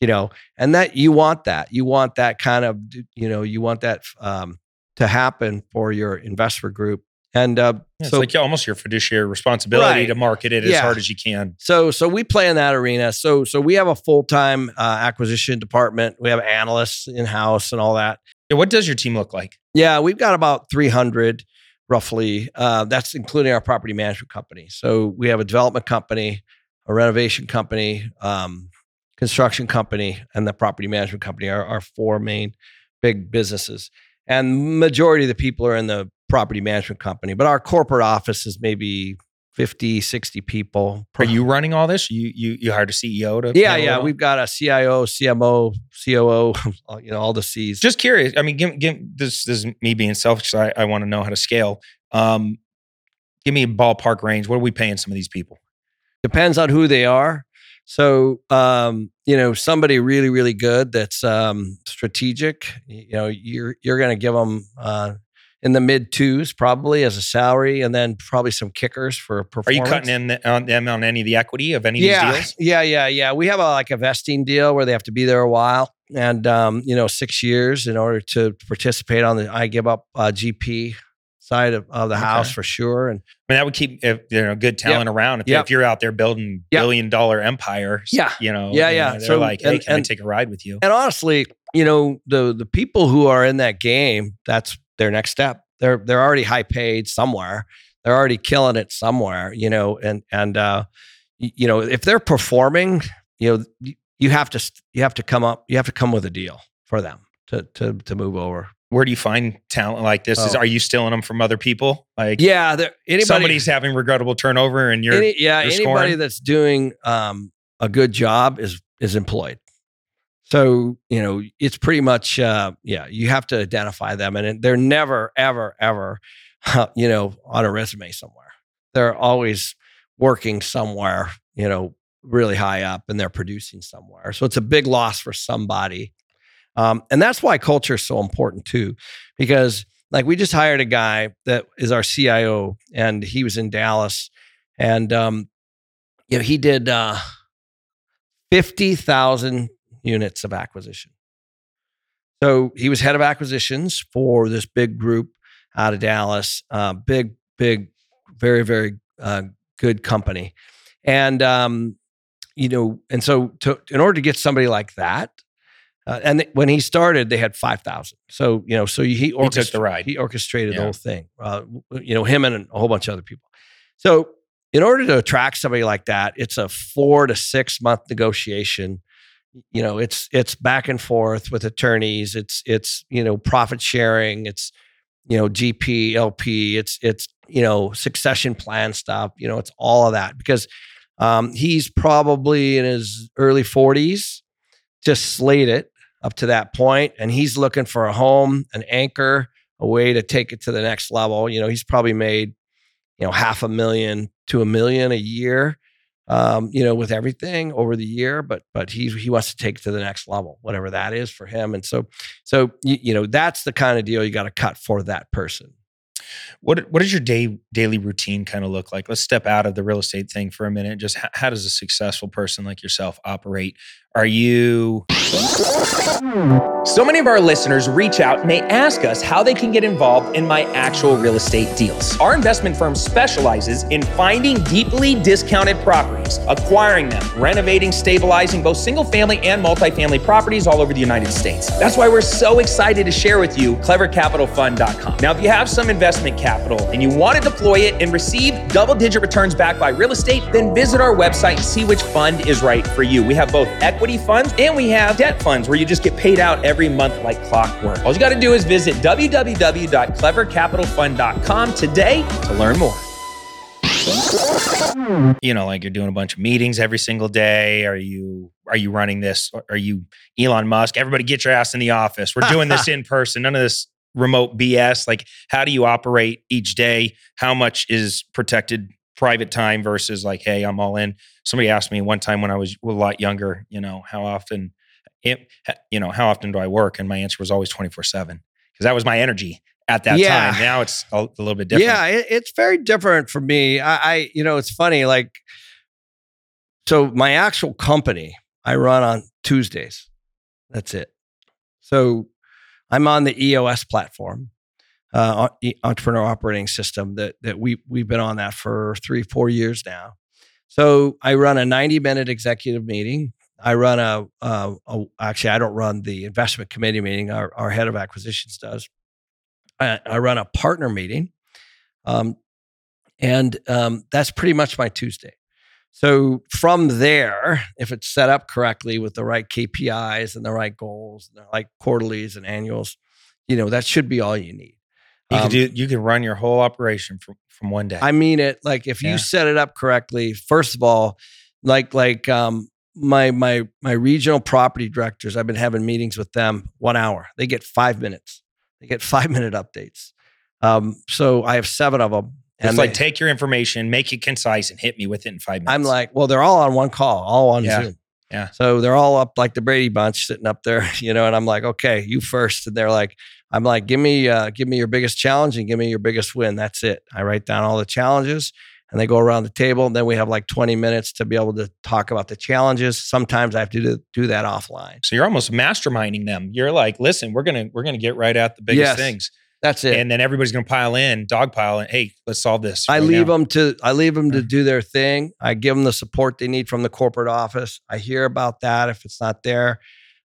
You know, and that you want that. You want that kind of you know you want that um, to happen for your investor group. And uh, Yeah, it's so like almost your fiduciary responsibility Right. to market it as Yeah. hard as you can. so so we play in that arena. So so we have a full time uh, acquisition department. We have analysts in house and all that. Yeah, what does your team look like? Yeah, we've got about 300 roughly. Uh, that's including our property management company. So we have a development company, a renovation company, um, construction company, and the property management company are our four main big businesses. And majority of the people are in the property management company, but our corporate office is maybe 50, 60 people. Are you running all this? You you you hired a CEO to Yeah, yeah. We've got a CIO, CMO, COO, you know, all the C's. just curious. I mean, give, give this, this is me being selfish. I, I want to know how to scale. Um, give me a ballpark range. What are we paying some of these people? depends on who they are. So, um, you know, somebody really, really good that's um, strategic. You know, you're you're going to give them uh, in the mid twos probably as a salary, and then probably some kickers for performance. Are you cutting in the, on them on any of the equity of any of these deals? yeah, yeah, yeah. We have a like a vesting deal where they have to be there a while, and um, you know, six years in order to participate on the. I give up uh, GP side of, of the house for sure, and I mean, that would keep if, you know good talent around. If, Yep. if you're out there building Yep. billion dollar empires, Yeah. you know, Yeah, you yeah. know, they're So- like, hey, and- can I and- take a ride with you? and honestly, you know, the the people who are in that game, that's their next step. They're they're already high paid somewhere. They're already killing it somewhere, you know, and and uh you know, if they're performing, you know, you have to you have to come up, you have to come with a deal for them to to to move over. Where do you find talent like this? Is Oh. are you stealing them from other people? Like, Yeah, there, anybody somebody's having regrettable turnover, and you're any, yeah, you're anybody that's doing um, a good job is is employed. So you know, it's pretty much uh, yeah. You have to identify them, and they're never, ever, ever, you know, on a resume somewhere. They're always working somewhere, you know, really high up, and they're producing somewhere. So it's a big loss for somebody, um, and that's why culture is so important too, because like we just hired a guy that is our CIO, and he was in Dallas, and um, you know, he did uh, fifty thousand units of acquisition. So he was head of acquisitions for this big group out of Dallas, uh, big, big, very, very uh, good company, and um, you know, and so to, in order to get somebody like that, Uh, and th- when he started, they had five thousand. So you know, so he, took the ride. He orchestrated Yeah. the whole thing. Uh, you know, him and a whole bunch of other people. So in order to attract somebody like that, it's a four to six month negotiation. You know, it's it's back and forth with attorneys. It's it's you know profit sharing. It's you know GP LP. It's it's you know succession plan stuff. You know, it's all of that because um, he's probably in his early forties, just slayed it up to that point, and he's looking for a home, an anchor, a way to take it to the next level. You know, he's probably made you know half a million to a million a year um, you know with everything over the year but but he he wants to take it to the next level whatever that is for him and so so you, you know that's the kind of deal you got to cut for that person What what does your day daily routine kind of look like? Let's step out of the real estate thing for a minute. Just how, how does a successful person like yourself operate? Are you So many of our listeners reach out and they ask us how they can get involved in my actual real estate deals. Our investment firm specializes in finding deeply discounted properties, acquiring them, renovating, stabilizing both single family and multifamily properties all over the United States. That's why we're so excited to share with you clevercapitalfund.com. Now, if you have some investment capital and you want to deploy it and receive double digit returns backed by real estate, then visit our website and see which fund is right for you. We have both equity funds and we have debt funds where you just get paid out every month like clockwork. All you got to do is visit www.clevercapitalfund.com today to learn more. you know like you're doing a bunch of meetings every single day? Are you are you running this? Are you Elon Musk? Everybody get your ass in the office. We're doing this in person. None of this remote BS. Like how do you operate each day? How much is protected private time versus like hey, I'm all in. Somebody asked me one time when I was a lot younger, you know, how often eh, it, you know, how often do I work? And my answer was always 24 7 because that was my energy at that Yeah. time. Now it's a, a little bit different. Yeah, it, it's very different for me. I, I, you know, it's funny. Like, so my actual company, I run on Tuesdays. That's it. So I'm on the EOS platform, uh, Entrepreneur Operating System. That that we we've been on that for three four years now. So I run a 90 minute executive meeting. I run a, a, actually I don't run the investment committee meeting. Our our head of acquisitions does. I, I run a partner meeting. Um, and um, that's pretty much my Tuesday. So from there, if it's set up correctly with the right KPIs and the right goals, and the quarterlies and annuals, you know that should be all you need. You Um, can do you can run your whole operation from from one day. I mean it. Like if Yeah. you set it up correctly, first of all, like like um, my my my regional property directors, I've been having meetings with them one hour. They get five minutes. They get five minute updates. Um, so I have seven of them. it's like they- take your information, make it concise, and hit me with it in five minutes. I'm like, well, they're all on one call, all on Yeah. Zoom. Yeah. So they're all up like the Brady Bunch, sitting up there, you know. And I'm like, okay, you first. And they're like, I'm like, give me, uh, give me your biggest challenge and give me your biggest win. That's it. I write down all the challenges, and they go around the table. And then we have like 20 minutes to be able to talk about the challenges. Sometimes I have to do, do that offline. so you're almost masterminding them. You're like, listen, we're gonna we're gonna get right at the biggest Yes. things, That's it. and then everybody's gonna pile in, dog pile, and hey, let's solve this. I right leave now. them to I leave them to do their thing. I give them the support they need from the corporate office. I hear about that if it's not there,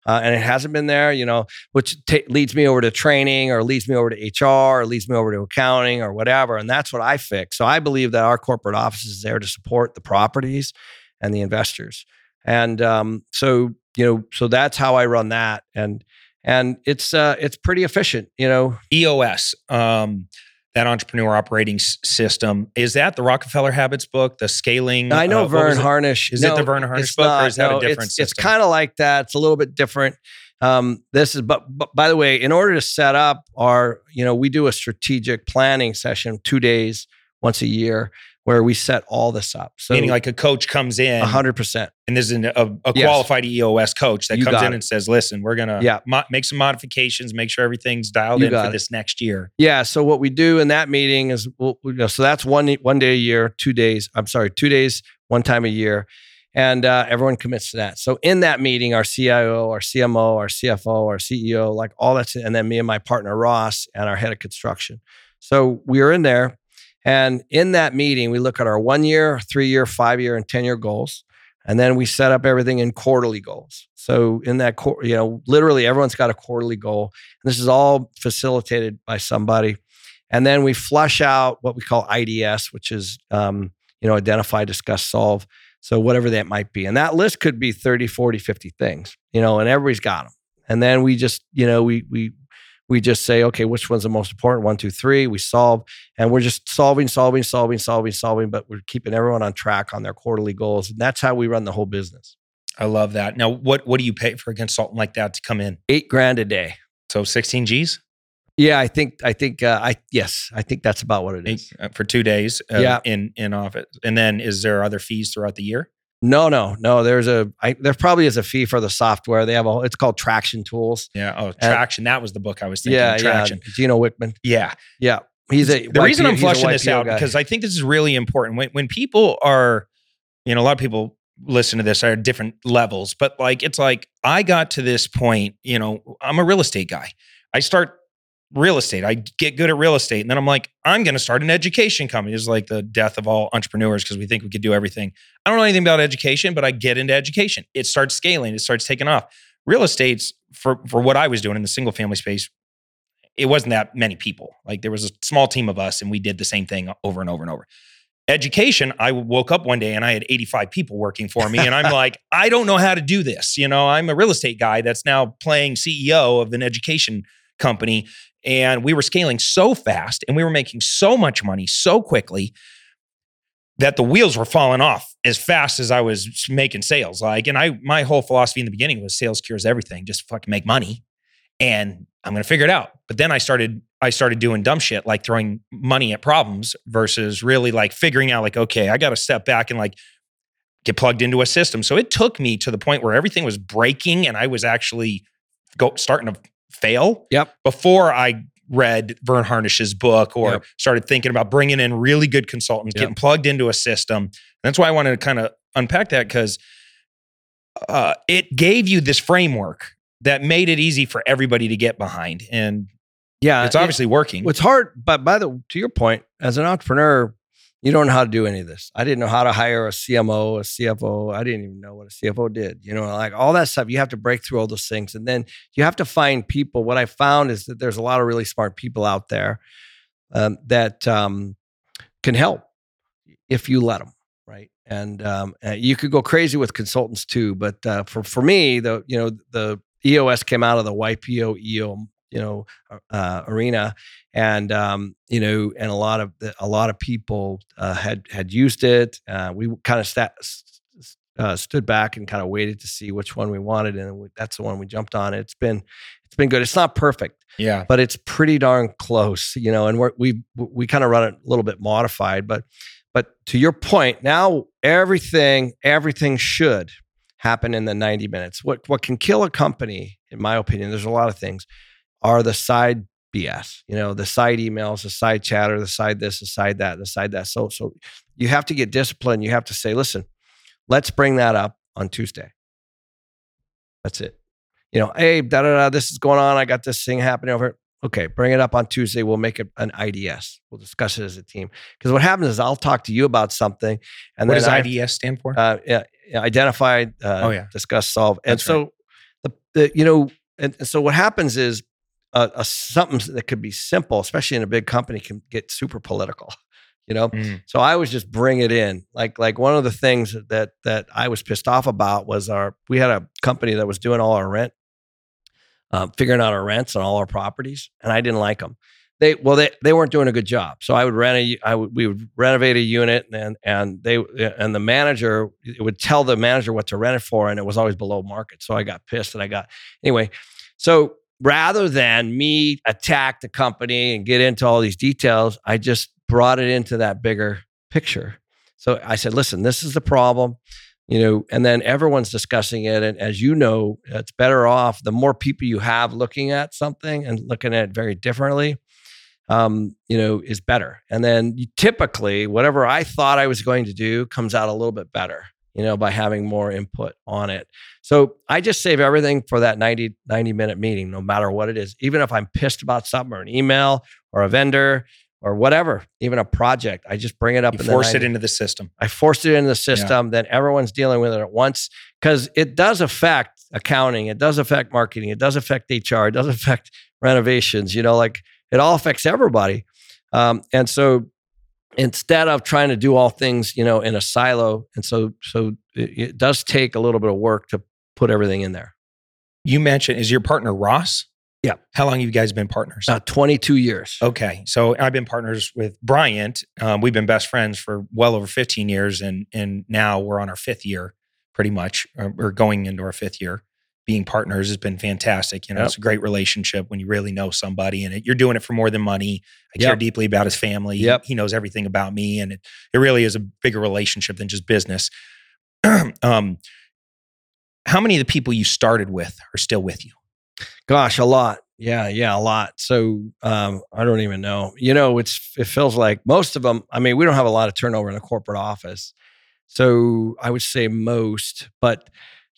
uh, and it hasn't been there, you know, which ta- leads me over to training or leads me over to HR or leads me over to accounting or whatever, and that's what I fix. So I believe that our corporate office is there to support the properties and the investors, and um, so you know, so that's how I run that, and and it's uh, it's pretty efficient, you know. EOS, um, that entrepreneur operating s- system. Is that the Rockefeller Habits book, the scaling? I know uh, Verne? Harnish. Is it the Verne Harnish book, or is that a No, different It's, it's kind of like that. It's a little bit different. Um, this is, but, but by the way, in order to set up our, you know, we do a strategic planning session two days once a year where we set all this up. So Meaning, like a coach comes in, a hundred percent. and there's an, a, a Yes. qualified EOS coach that You comes in it. and says, "Listen, we're gonna Yeah. mo- make some modifications, make sure everything's dialed You in for it. this next year." Yeah. So what we do in that meeting is, we'll, you know, so that's one one day a year, two days. I'm sorry, two days, one time a year, and uh, everyone commits to that. So in that meeting, our CIO, our CMO, our CFO, our CEO, like all that's, and then me and my partner Ross and our head of construction. So we are in there, and in that meeting, we look at our one year, three year, five year, and ten year goals. And then we set up everything in quarterly goals. So in that, you know, literally everyone's got a quarterly goal. And this is all facilitated by somebody. And then we flush out what we call IDS, which is, um, you know, identify, discuss, solve. So whatever that might be. And that list could be 30, 40, 50 things, you know, and everybody's got them. And then we just, you know, we, we, we just say, okay, which one's the most important? One, two, three. We solve, and we're just solving, solving, solving, solving, solving. But we're keeping everyone on track on their quarterly goals, and that's how we run the whole business. I love that. Now, what what do you pay for a consultant like that to come in? Eight grand a day. So 16 G's? Yeah, I think I think uh, I yes, I think that's about what it is Eight, uh, for two days uh, Yeah. in in office. And then is there other fees throughout the year? No, no, no. There's a I, there probably is a fee for the software. They have a it's called Traction Tools. Yeah. Oh, Traction. that was the book I was thinking. yeah, Traction. yeah. Gino Wickman. Yeah. Yeah, he's a the reason I'm flushing this out guy. because I think this is really important. When when people are, you know, a lot of people listen to this are at different levels, but like it's like I got to this point, you know, I'm a real estate guy. I start real estate. I get good at real estate. And then I'm like, I'm going to start an education company. It's like the death of all entrepreneurs because we think we could do everything. I don't know anything about education, but I get into education. It starts scaling, it starts taking off. Real estate's for for what I was doing in the single family space, it wasn't that many people. Like there was a small team of us and we did the same thing over and over and over. Education, I woke up one day and I had 85 people working for me. And I'm like, I don't know how to do this. You know, I'm a real estate guy that's now playing CEO of an education company. And we were scaling so fast and we were making so much money so quickly that the wheels were falling off as fast as I was making sales. Like, and I, my whole philosophy in the beginning was sales cures everything. Just fucking make money, and I'm gonna figure it out. But then I started, I started doing dumb shit like throwing money at problems versus really like figuring out like, okay, I got to step back and like get plugged into a system. So it took me to the point where everything was breaking and I was actually go starting to fail. Yep. Before I read Verne Harnish's book or Yep. started thinking about bringing in really good consultants, Yep. getting plugged into a system. And that's why I wanted to kind of unpack that because uh, it gave you this framework that made it easy for everybody to get behind. And yeah, it's it- obviously working. It's hard, but by the to your point, as an entrepreneur, you don't know how to do any of this. I didn't know how to hire a CMO, a CFO. I didn't even know what a CFO did. You know, like all that stuff. You have to break through all those things, and then you have to find people. What I found is that there's a lot of really smart people out there um, that um, can help if you let them. Right, and um, uh, you could go crazy with consultants too. But uh, for for me, the you know the EOS came out of the YPO EO you know uh, arena and um, you know and a lot of a lot of people uh, had had used it uh, we kind of stat, s- s- uh, stood back and kind of waited to see which one we wanted and we, that's the one we jumped on it's been it's been good it's not perfect yeah. but it's pretty darn close, you know. And we're, we we kind of run it a little bit modified, but but to your point, now everything everything should happen in the ninety minutes. What what can kill a company, in my opinion, there's a lot of things, are the side BS. You know, the side emails, the side chatter, the side this, the side that, the side that. So so you have to get disciplined. You have to say, listen, let's bring that up on Tuesday. That's it you know, hey, da da da, this is going on. I got this thing happening over. Here. Okay, bring it up on Tuesday. We'll make it an IDS. We'll discuss it as a team. Because what happens is I'll talk to you about something, and what then does I, IDS stand for? uh, yeah, identify, uh, Oh, yeah. discuss, solve, and That's so the, the you know, and, and so what happens is uh, a something that could be simple, especially in a big company, can get super political. You know, Mm. so I was just bring it in. Like like one of the things that that I was pissed off about was our we had a company that was doing all our rent, um, figuring out our rents on all our properties, and I didn't like them. They well they they weren't doing a good job. So I would rent a I would we would renovate a unit and and they and the manager it would tell the manager what to rent it for, and it was always below market. So I got pissed and I got anyway. So rather than me attack the company and get into all these details, I just brought it into that bigger picture. So I said, listen, this is the problem, you know, and then everyone's discussing it. And as you know, it's better off the more people you have looking at something and looking at it very differently, um, you know, is better. And then typically, whatever I thought I was going to do comes out a little bit better, you know, by having more input on it. So I just save everything for that 90, 90 minute meeting, no matter what it is. Even if I'm pissed about something or an email or a vendor or whatever, even a project. I just bring it up You and then force I- it into the system. I force it into the system. Then everyone's dealing with it at once because it does affect accounting. It does affect marketing. It does affect HR. It does affect renovations. You know, like it all affects everybody. Um, and so instead of trying to do all things, you know, in a silo, and so so it, it does take a little bit of work to put everything in there. You mentioned is your partner Ross? Yeah. How long have you guys been partners? Uh, 22 years. Okay, so I've been partners with Bryant. Um, we've been best friends for well over 15 years, and and now we're on our fifth year, pretty much. Uh, we're going into our fifth year. Being partners has been fantastic. You know, Yep. it's a great relationship when you really know somebody, and it, you're doing it for more than money. I care deeply about his family. He- Yep. He knows everything about me, and it it really is a bigger relationship than just business. um, how many of the people you started with are still with you? Gosh, a lot. Yeah, yeah, a lot. So um, I don't even know. You know, it's it feels like most of them. I mean, we don't have a lot of turnover in the corporate office, so I would say most. But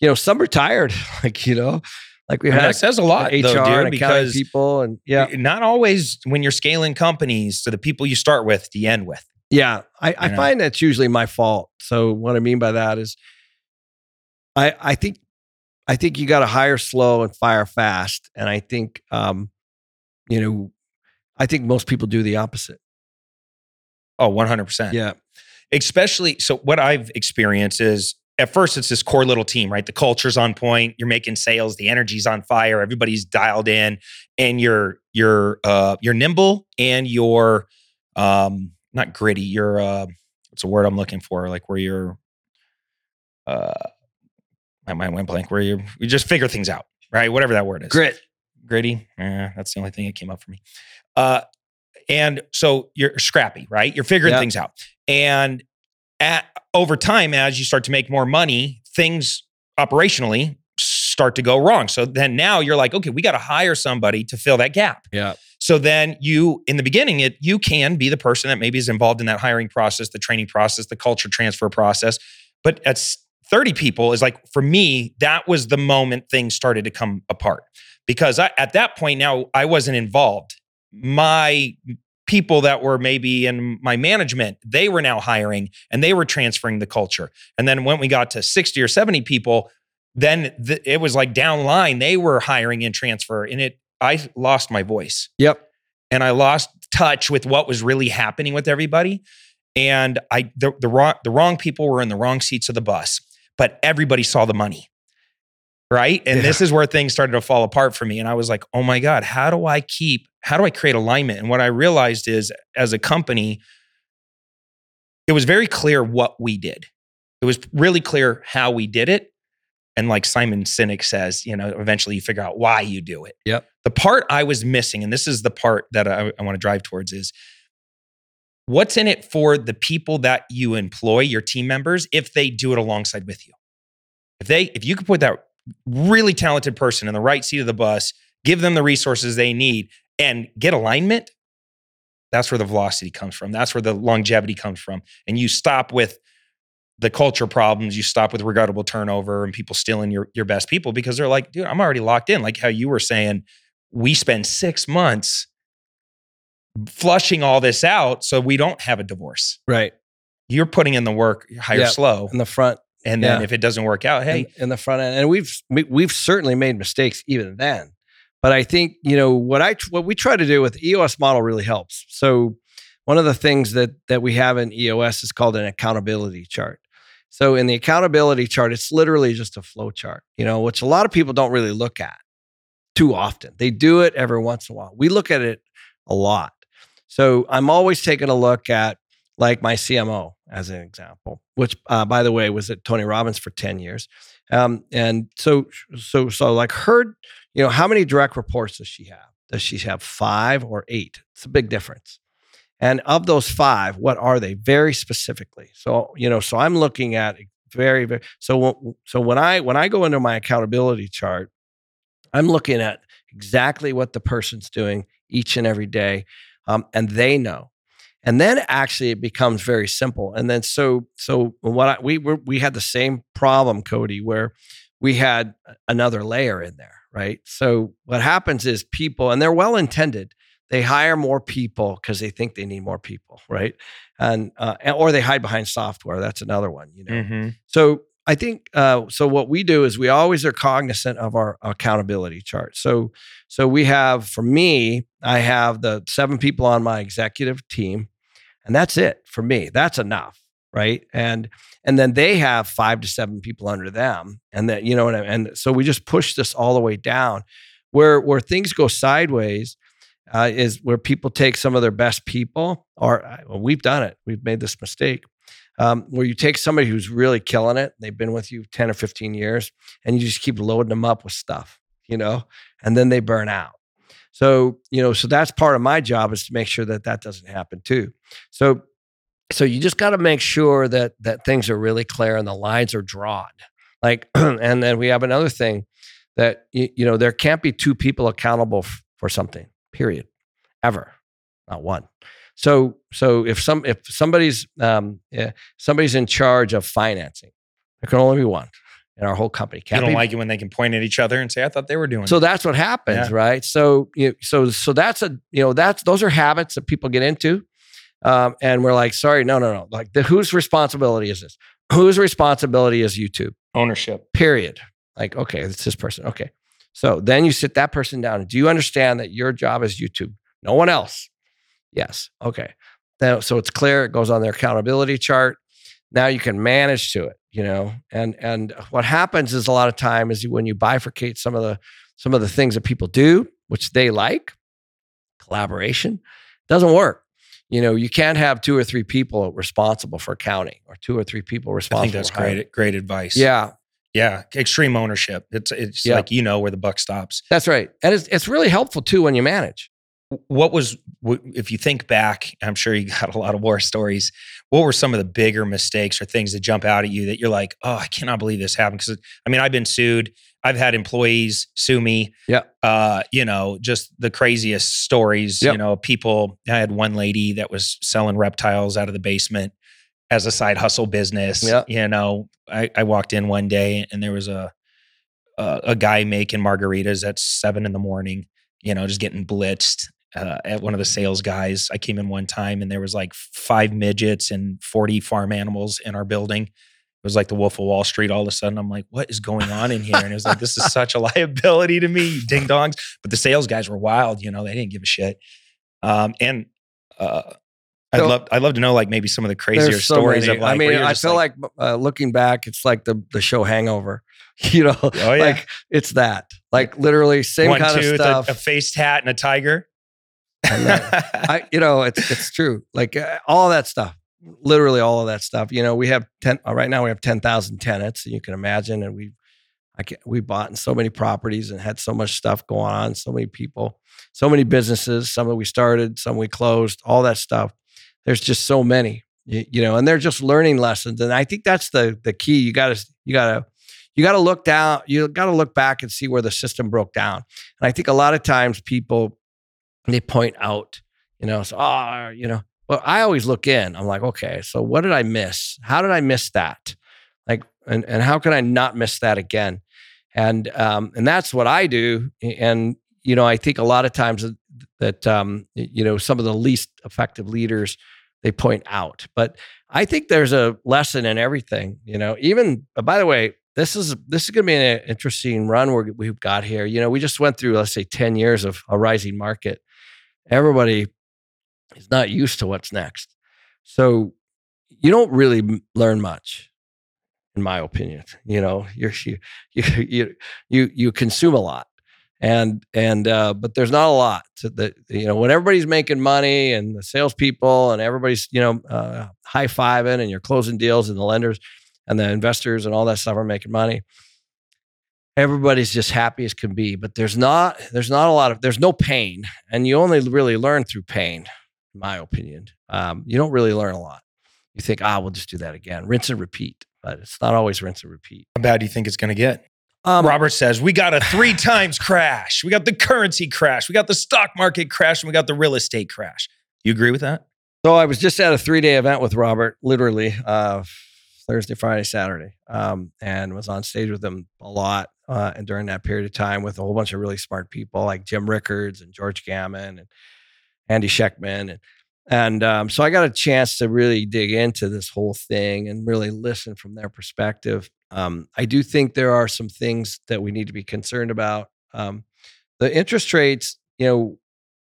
you know, some retired. Like you know, like we had that says a lot, HR though, dude, because people, and yeah, not always when you're scaling companies to the people you start with, you end with. Yeah, I, I know? find that's usually my fault. So what I mean by that is, I I think I think you got to hire slow and fire fast, and I think um, you know, I think most people do the opposite. Oh, 100%. Yeah, Especially, so what I've experienced is at first it's this core little team, right? The culture's on point, you're making sales, the energy's on fire, everybody's dialed in, and you're you're uh you're nimble and you're um not gritty, you're uh what's the word I'm looking for? Like where you're uh my mind went blank, where you you just figure things out, right? Whatever that word is. grit. gritty. Eh, that's the only thing that came up for me. Uh, and so you're scrappy, right? You're figuring Yeah. things out. And at over time, as you start to make more money, things operationally start to go wrong. So then now you're like, okay, we got to hire somebody to fill that gap. Yeah, So then you, in the beginning, it you can be the person that maybe is involved in that hiring process, the training process, the culture transfer process. But at 30 people is like for me, that was the moment things started to come apart because I, at that point now I wasn't involved. My people that were maybe in my management, they were now hiring and they were transferring the culture. And then when we got to 60 or 70 people, then th- it was like down line, they were hiring and transfer. And it, I lost my voice yep, and I lost touch with what was really happening with everybody. And I the, the wrong the wrong people were in the wrong seats of the bus, but everybody saw the money. Right. And Yeah. this is where things started to fall apart for me. And I was like, oh my God, how do I keep, how do I create alignment? And what I realized is as a company, it was very clear what we did. It was really clear how we did it. And like Simon Sinek says, you know, eventually you figure out why you do it. Yep. The part I was missing, and this is the part that I, I want to drive towards, is what's in it for the people that you employ, your team members, if they do it alongside with you. If they, if you could put that really talented person in the right seat of the bus, give them the resources they need, and get alignment, that's where the velocity comes from. That's where the longevity comes from. And you stop with the culture problems, you stop with regrettable turnover and people stealing your, your best people because they're like, dude, I'm already locked in. Like how you were saying, we spend six months flushing all this out so we don't have a divorce. right You're putting in the work, hire Yeah. slow. in the front. And then Yeah. if it doesn't work out, hey, in, in the front end, and we've we, we've certainly made mistakes even then. But I think you know what I what we try to do with the EOS model really helps. So one of the things that that we have in EOS is called an accountability chart. So in the accountability chart, it's literally just a flow chart, you know, which a lot of people don't really look at too often. They do it every once in a while. We look at it a lot. So I'm always taking a look at like my CMO as an example, which uh, by the way was at Tony Robbins for 10 years. Um, and so, so, so like her, you know, how many direct reports does she have? Does she have five or eight? It's a big difference. And of those five, what are they very specifically? So, you know, so I'm looking at very, very, so, so when I, when I go into my accountability chart, I'm looking at exactly what the person's doing each and every day. Um, and they know. And then actually it becomes very simple. And then so so what I, we were we had the same problem, Cody, where we had another layer in there, right? So what happens is people, and they're well intended, they hire more people because they think they need more people, right? And uh, or they hide behind software. That's another one, you know. Mhm. So I think uh, so. What we do is we always are cognizant of our accountability chart. So so we have for me, I have the seven people on my executive team, and that's it for me. That's enough, right? And and then they have five to seven people under them, and that you know, and, and so we just push this all the way down. Where where things go sideways uh, is where people take some of their best people, or uh, well, we've done it. We've made this mistake um, where you take somebody who's really killing it, they've been with you 10 or 15 years, and you just keep loading them up with stuff, you know, and then they burn out. So, you know, so that's part of my job is to make sure that that doesn't happen too. So, so you just got to make sure that that things are really clear and the lines are drawn. Like, and then we have another thing that you, you know there can't be two people accountable f- for something. Period. Ever, not one. So so if some if somebody's um, yeah, somebody's in charge of financing, there can only be one in our whole company. You Can't don't be like it when they can point at each other and say, "I thought they were doing." so it." that's what happens, Yeah. right? So you so so that's a you know that's those are habits that people get into, um, and we're like, sorry, no, no, no. Like, the, whose responsibility is this? Whose responsibility is YouTube? ownership. Period. Like, okay, it's this person. Okay, so then you sit that person down. Do you understand that your job is YouTube? No one else. Yes. Okay. Then, so it's clear. It goes on their accountability chart. Now you can manage to it, you know. And and what happens is a lot of time is when you bifurcate some of the some of the things that people do, which they like, collaboration, doesn't work. You know, you can't have two or three people responsible for accounting or two or three people responsible I think that's great. Great advice. Yeah, yeah. Extreme ownership. It's it's Yeah. like you know where the buck stops. that's right. And it's it's really helpful too when you manage. what was if you think back i'm sure you got a lot of war stories what were some of the bigger mistakes or things that jump out at you that you're like oh i cannot believe this happened because i mean i've been sued i've had employees sue me Yeah. uh you know just the craziest stories Yep. you know people i had one lady that was selling reptiles out of the basement as a side hustle business Yeah. you know I, I walked in one day and there was a a, a guy making margaritas at seven in the morning you know just getting blitzed uh, at one of the sales guys. I came in one time and there was like five midgets and 40 farm animals in our building. It was like the Wolf of Wall Street. All of a sudden, I'm like, what is going on in here? And it was like, this is such a liability to me, you ding dongs. But the sales guys were wild. You know, they didn't give a shit. Um, and uh, I'd So- love, I'd love to know like maybe some of the crazier so stories many. of like. I mean, I feel like, uh, looking back, it's like the the show Hangover. You know, oh yeah, like it's that, like literally same one kind of stuff. a, a faced hat, and a tiger. And, I, you know, it's it's true. Like uh, all that stuff, literally all of that stuff. You know, we have ten uh, right now. We have ten thousand tenants. You can imagine, and we, I can, we bought in so many properties and had so much stuff going on. So many people, so many businesses. Some that we started, some we closed. All that stuff. There's just so many. You, you know, and they're just learning lessons. And I think that's the the key. You got to you got to you got to look down. You got to look back and see where the system broke down. And I think a lot of times people they point out, you know, so ah, you know. well, I always look in. I'm like, okay, so what did I miss? How did I miss that? Like, and and how can I not miss that again? And um, and that's what I do. And you know, I think a lot of times that, um, you know, some of the least effective leaders they point out. But I think there's a lesson in everything. You know, even uh, by the way, this is this is going to be an interesting run we're, we've got here. You know, we just went through let's say ten years of a rising market. Everybody is not used to what's next, so you don't really learn much, in my opinion. You know, you you you you, you consume a lot. And and uh, but there's not a lot the you know when everybody's making money and the salespeople and everybody's you know uh, high fiving and you're closing deals and the lenders and the investors and all that stuff are making money. Everybody's just happy as can be, but there's not there's not a lot of there's no pain, and you only really learn through pain, in my opinion. Um, you don't really learn a lot. You think, ah, we'll just do that again, rinse and repeat, but it's not always rinse and repeat. How bad do you think it's going to get? Um, Robert says, We got a three times crash. We got the currency crash. We got the stock market crash. And we got the real estate crash. You agree with that? So I was just at a three day event with Robert, literally uh, Thursday, Friday, Saturday, um, and was on stage with them a lot. Uh, and during that period of time, with a whole bunch of really smart people like Jim Rickards and George Gammon, and Andy Schectman, and and um, so I got a chance to really dig into this whole thing and really listen from their perspective. Um, I do think there are some things that we need to be concerned about. Um, the interest rates, you know,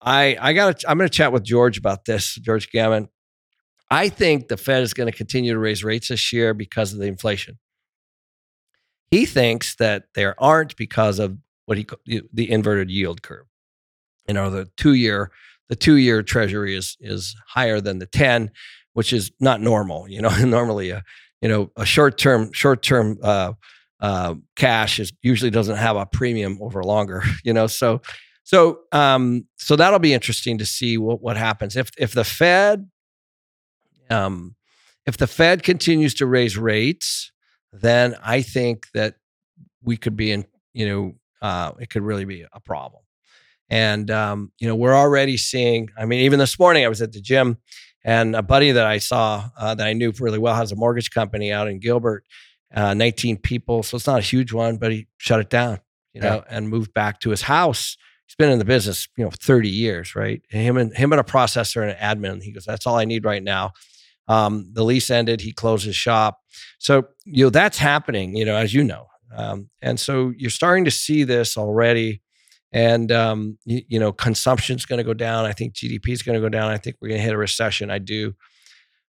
I I got I'm going to chat with George about this, George Gammon. I think the Fed is going to continue to raise rates this year because of the inflation. He thinks that there aren't because of what he the inverted yield curve. You know, the two year the two year treasury is is higher than the 10 which is not normal you know normally a you know a short term short term uh, uh, cash is usually doesn't have a premium over longer you know so so um so that'll be interesting to see what what happens if if the fed um if the fed continues to raise rates then i think that we could be in you know uh, it could really be a problem and, um, you know, we're already seeing, I mean, even this morning I was at the gym and a buddy that I saw uh, that I knew really well has a mortgage company out in Gilbert, uh, 19 people. So it's not a huge one, but he shut it down, you know, yeah. and moved back to his house. He's been in the business, you know, 30 years, right? And him and him and a processor and an admin. He goes, that's all I need right now. Um, the lease ended. He closed his shop. So, you know, that's happening, you know, as you know. Um, and so you're starting to see this already and um, you, you, know consumption is going to go down. I think GDP is going to go down. I think we're going to hit a recession. I do.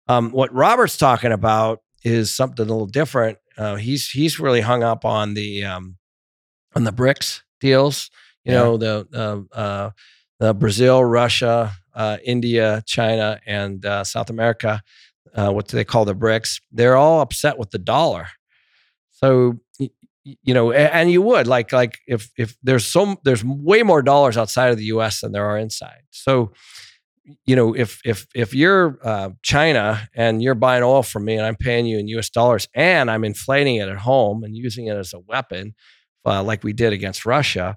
Um, what Robert's talking about is something a little different. Uh, he's he's really hung up on the um, on the BRICS deals. You yeah. know the uh, uh, the Brazil, Russia, uh, India, China, and uh, South America. Uh, what do they call the BRICS? They're all upset with the dollar. So you know and you would like like if if there's some there's way more dollars outside of the US than there are inside so you know if if if you're uh, China and you're buying oil from me and I'm paying you in US dollars and I'm inflating it at home and using it as a weapon uh, like we did against Russia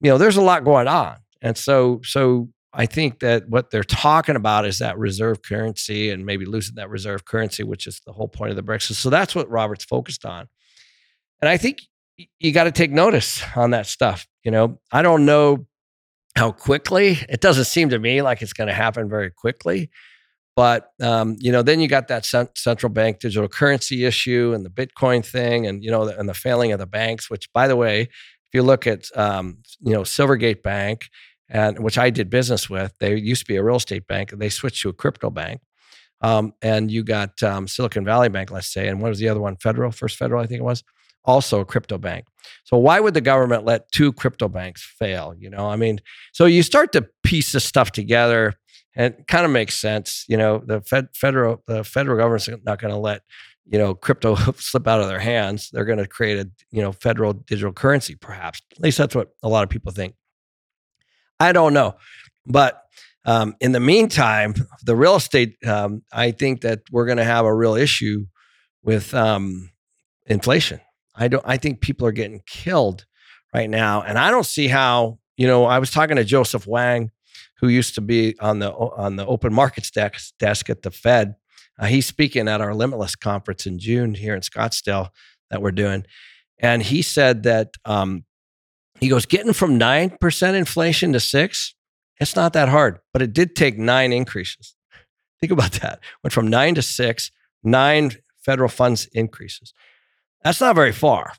you know there's a lot going on and so so I think that what they're talking about is that reserve currency and maybe losing that reserve currency which is the whole point of the BRICS so that's what Robert's focused on and I think you got to take notice on that stuff. You know, I don't know how quickly. It doesn't seem to me like it's going to happen very quickly. But um, you know, then you got that central bank digital currency issue and the Bitcoin thing, and you know, and the failing of the banks. Which, by the way, if you look at um, you know Silvergate Bank, and which I did business with, they used to be a real estate bank, they switched to a crypto bank. Um, and you got um, Silicon Valley Bank, let's say, and what was the other one? Federal, First Federal, I think it was also a crypto bank. So why would the government let two crypto banks fail? You know, I mean, so you start to piece this stuff together and it kind of makes sense. You know, the Fed, federal the federal government's not going to let you know crypto slip out of their hands. They're going to create a you know federal digital currency, perhaps. At least that's what a lot of people think. I don't know, but um, in the meantime, the real estate, um, I think that we're going to have a real issue with um, inflation. I don't. I think people are getting killed right now, and I don't see how. You know, I was talking to Joseph Wang, who used to be on the on the open markets desk, desk at the Fed. Uh, he's speaking at our Limitless conference in June here in Scottsdale that we're doing, and he said that um, he goes getting from nine percent inflation to six. It's not that hard, but it did take nine increases. Think about that. Went from nine to six, nine federal funds increases. That's not very far.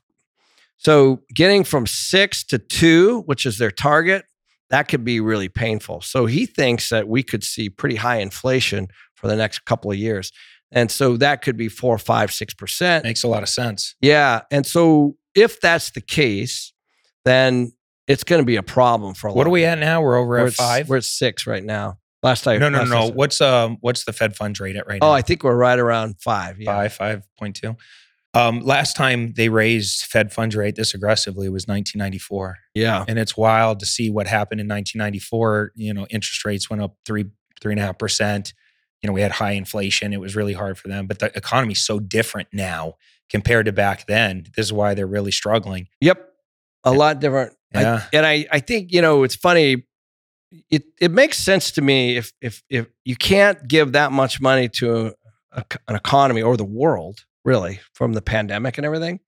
So getting from six to two, which is their target, that could be really painful. So he thinks that we could see pretty high inflation for the next couple of years. And so that could be four, five, six percent. Makes a lot of sense. Yeah. And so if that's the case, then it's going to be a problem for a What are we at now? We're over we're at five. We're at six right now. Last time. No, no, no. What's um what's the Fed funds rate at right oh, now? Oh, I think we're right around five. Yeah. Five, five point two. Um, last time they raised Fed funds rate this aggressively was 1994. Yeah, and it's wild to see what happened in 1994. You know, interest rates went up three three and a half percent. You know, we had high inflation. It was really hard for them. But the economy's so different now compared to back then. This is why they're really struggling. Yep, a lot different. Yeah, I, and I I think you know it's funny. It it makes sense to me if if if you can't give that much money to a, an economy or the world really, from the pandemic and everything,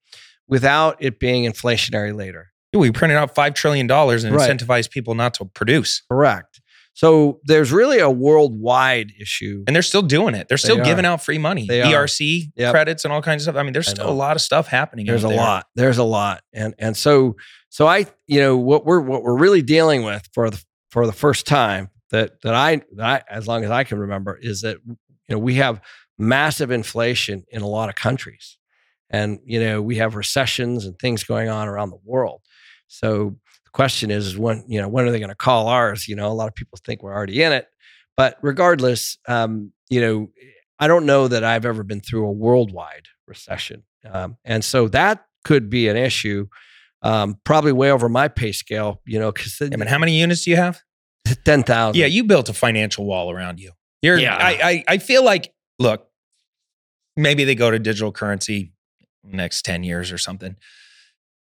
without it being inflationary later. We printed out $5 trillion and right. incentivized people not to produce. Correct. So there's really a worldwide issue. And they're still doing it. They're still They giving out free money, They. ERC Yep. credits and all kinds of stuff. I mean, there's I still know. a lot of stuff happening. There's a there. lot. There's a lot. And and so so I you know what we're what we're really dealing with for the for the first time that that I that I as long as I can remember is that you know we have massive inflation in a lot of countries. And you know, we have recessions and things going on around the world. So the question is, is when, you know, when are they going to call ours? You know, a lot of people think we're already in it. But regardless, um, you know, I don't know that I've ever been through a worldwide recession. Um, and so that could be an issue, um, probably way over my pay scale, you know, because I mean, how many units do you have? 10,000. Yeah, you built a financial wall around you. You're, Yeah. I, I, I feel like, look, maybe they go to digital currency next 10 years or something.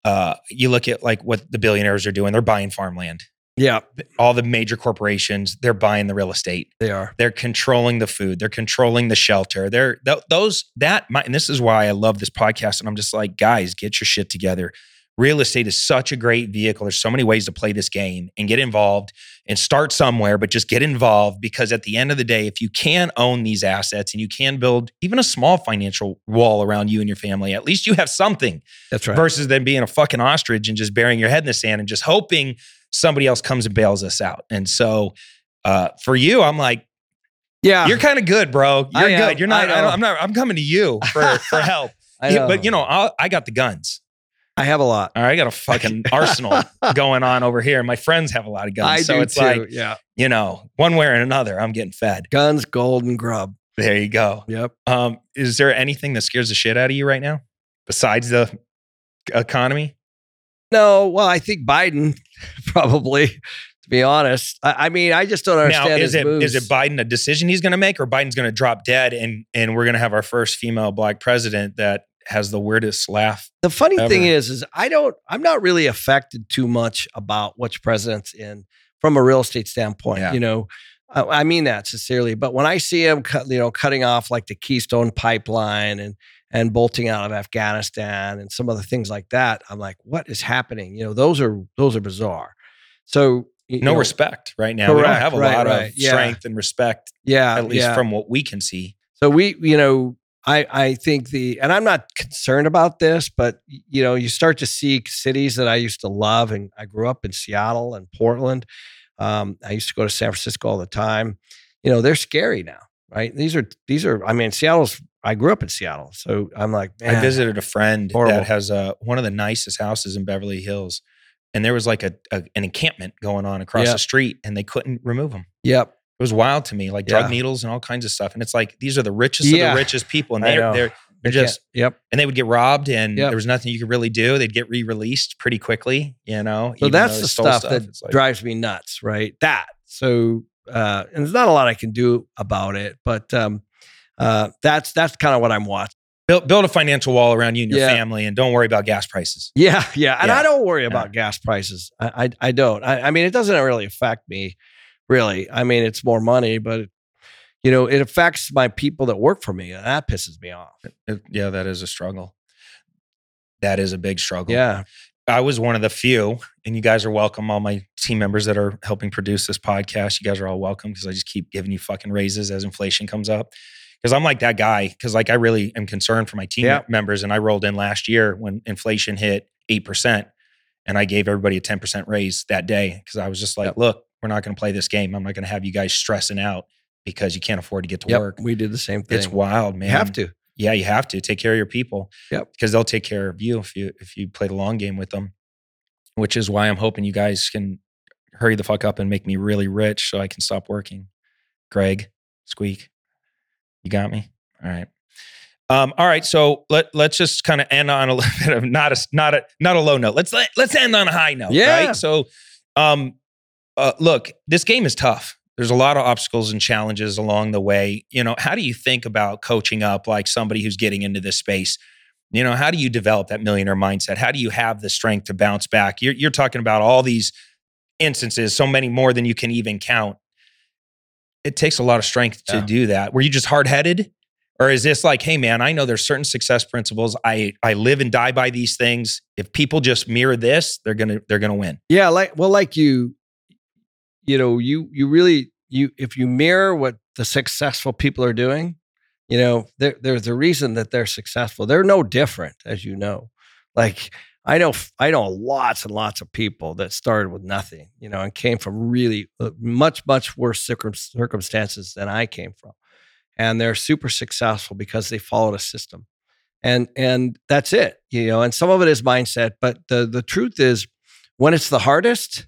Uh, you look at like what the billionaires are doing, they're buying farmland. yeah, All the major corporations, they're buying the real estate. they are. They're controlling the food. They're controlling the shelter. They're th- those that my, and this is why I love this podcast. And I'm just like, guys, get your shit together. Real estate is such a great vehicle. There's so many ways to play this game and get involved and start somewhere, but just get involved because at the end of the day, if you can own these assets and you can build even a small financial wall around you and your family, at least you have something That's right. versus than being a fucking ostrich and just burying your head in the sand and just hoping somebody else comes and bails us out. And so uh, for you, I'm like, yeah. you're kind of good, bro. You're good. You're not. I am not. I'm coming to you for for help. Yeah, But you know, I'll, I got the guns. I have a lot. All right, I got a fucking arsenal going on over here. My friends have a lot of guns, I so do it's too. like yeah. you know, one way or another, I'm getting fed. Guns, gold, and grub. There you go. Yep. Um, is there anything that scares the shit out of you right now besides the economy? No, well, I think Biden probably, to be honest. I, I mean, I just don't understand Now, is it is it Biden a decision he's going to make, or Biden's going to drop dead and and we're going to have our first female black president that has the weirdest laugh? the funny thing is, is I don't, I'm not really affected too much about which president's in from a real estate standpoint. Yeah. You know, I, I mean that sincerely. But when I see him, cut, you know, cutting off like the Keystone Pipeline and and bolting out of Afghanistan and some other things like that, I'm like, what is happening? You know, those are those are bizarre. So you No know, respect right now. we don't have a right, lot right. of Yeah. strength and respect, Yeah, at least yeah. from what we can see. So we, you know, I I think the and I'm not concerned about this, but you know, you start to see cities that I used to love, and I grew up in Seattle and Portland. Um, I used to go to San Francisco all the time. You know, they're scary now, right? These are these are. I mean, Seattle's. I grew up in Seattle, so I'm like, I visited a friend Horrible. that has uh, one of the nicest houses in Beverly Hills, and there was like a, a an encampment going on across Yeah. the street, and they couldn't remove them. Yep, It was wild to me, like drug Yeah. needles and all kinds of stuff. And it's like these are the richest Yeah. of the richest people, and they're they're they're They just yep. and they would get robbed, and Yep. there was nothing you could really do. They'd get re-released pretty quickly, you know. So that's the stole stuff, that like- drives me nuts, right? That. So, uh, and there's not a lot I can do about it, but um, uh, that's that's kind of what I'm watching. build build a financial wall around you and your Yeah. family, and don't worry about gas prices. Yeah, yeah, and Yeah. I don't worry about gas prices. I, I, I don't. I, I mean, it doesn't really affect me, really. I mean, it's more money, but it, you know, it affects my people that work for me, and that pisses me off. It- yeah, that is a struggle. That is a big struggle. Yeah, I was one of the few, and you guys are welcome. All my team members that are helping produce this podcast, you guys are all welcome because I just keep giving you fucking raises as inflation comes up. Because I'm like that guy. Because like I really am concerned for my team Yeah. members, and I rolled in last year when inflation hit eight percent, and I gave everybody a ten percent raise that day because I was just like, Yep. look, we're not going to play this game. I'm not going to have you guys stressing out because you can't afford to get to yep. work. We did the same thing. It's wild, man. You have to. Yeah, you have to take care of your people. Yep. Because they'll take care of you if you if you play the long game with them. Which is why I'm hoping you guys can hurry the fuck up and make me really rich so I can stop working. Greg, squeak. You got me? All right. Um, all right, so let let's just kind of end on a little bit of not a not a not a low note. Let's let, let's end on a high note. Yeah. Right. So um uh, look, this game is tough. There's a lot of obstacles and challenges along the way. You know, how do you think about coaching up like somebody who's getting into this space? You know, how do you develop that millionaire mindset? How do you have the strength to bounce back? You're, you're talking about all these instances, so many more than you can even count. It takes a lot of strength to Yeah. do that. Were you just hard headed? Or is this like, hey man, I know there's certain success principles. I I live and die by these things. If people just mirror this, they're gonna they're gonna win. Yeah, like well, like you, you know, you you really you if you mirror what the successful people are doing, you know, there, there's a reason that they're successful. They're no different, as you know. Like I know I know lots and lots of people that started with nothing, you know, and came from really uh, much much worse circumstances than I came from, and they're super successful because they followed a system, and and that's it, you know. And some of it is mindset, but the the truth is, when it's the hardest,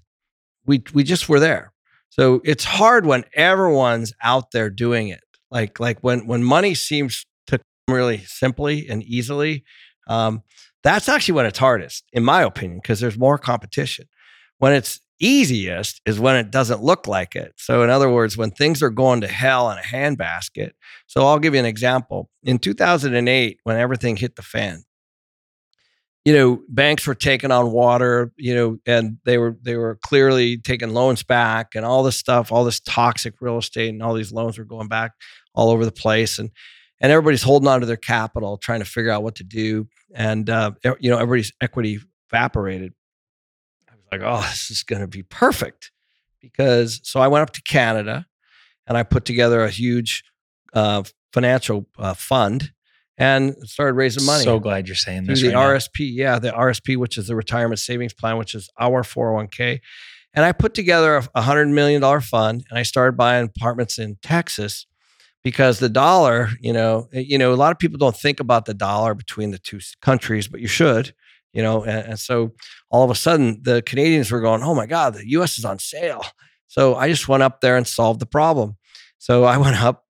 we we just were there. So it's hard when everyone's out there doing it. Like like when when money seems to come really simply and easily. Um, that's actually when it's hardest, in my opinion, because there's more competition. When it's easiest is when it doesn't look like it. So, in other words, when things are going to hell in a handbasket. So, I'll give you an example. In 2008, when everything hit the fan, you know, banks were taking on water, you know, and they were they were clearly taking loans back and all this stuff, all this toxic real estate and all these loans were going back all over the place. And and everybody's holding on to their capital, trying to figure out what to do. And uh, you know, everybody's equity evaporated. I was like, oh, this is going to be perfect because so I went up to Canada and I put together a huge uh, financial uh, fund and started raising money. So glad you're saying this. the right RSP, yeah, the RSP, which is the retirement savings plan, which is our 401k. And I put together a hundred million dollar fund, and I started buying apartments in Texas because the dollar, you know, eh, you know, a lot of people don't think about the dollar between the two countries, but you should, you know. And, and so all of a sudden, the Canadians were going, "Oh my God, the U.S. is on sale." So I just went up there and solved the problem. So I went up,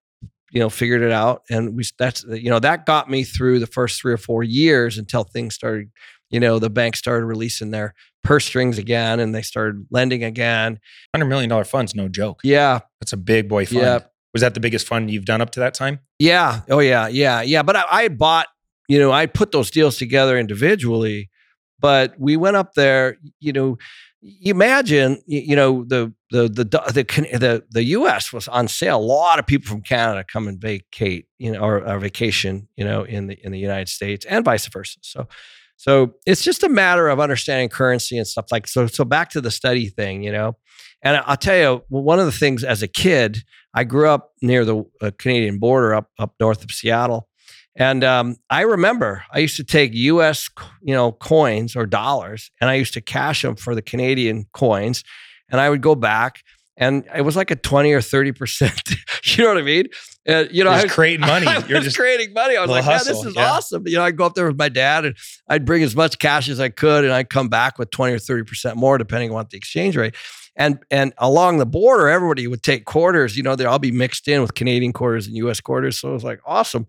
you know, figured it out, and we that's you know that got me through the first three or four years until things started. You know, the bank started releasing their purse strings again, and they started lending again. Hundred million dollar fund's no joke. Yeah, That's a big boy fund. yeah. Was that the biggest fund you've done up to that time? Yeah. Oh yeah. Yeah. Yeah. But I, I bought, you know, I put those deals together individually, but we went up there, you know, imagine, you, know, the, the, the, the, the, U.S. was on sale. A lot of people from Canada come and vacate, you know, or, or vacation, you know, in the in the United States and vice versa. So, so it's just a matter of understanding currency and stuff like so. So back to the study thing, you know, and I'll tell you, one of the things as a kid, I grew up near the uh, Canadian border, up up north of Seattle, and um, I remember I used to take U.S. you know coins or dollars, and I used to cash them for the Canadian coins, and I would go back, and it was like a twenty or thirty percent. you know what I mean? Uh, you know, You're I was, creating money. I You're was just creating money. I was like, man, hustle, this is yeah. awesome. You know, I'd go up there with my dad, and I'd bring as much cash as I could, and I'd come back with twenty or thirty percent more, depending on what the exchange rate. And and along the border, everybody would take quarters. You know, they'd all be mixed in with Canadian quarters and U.S. quarters. So it was like awesome.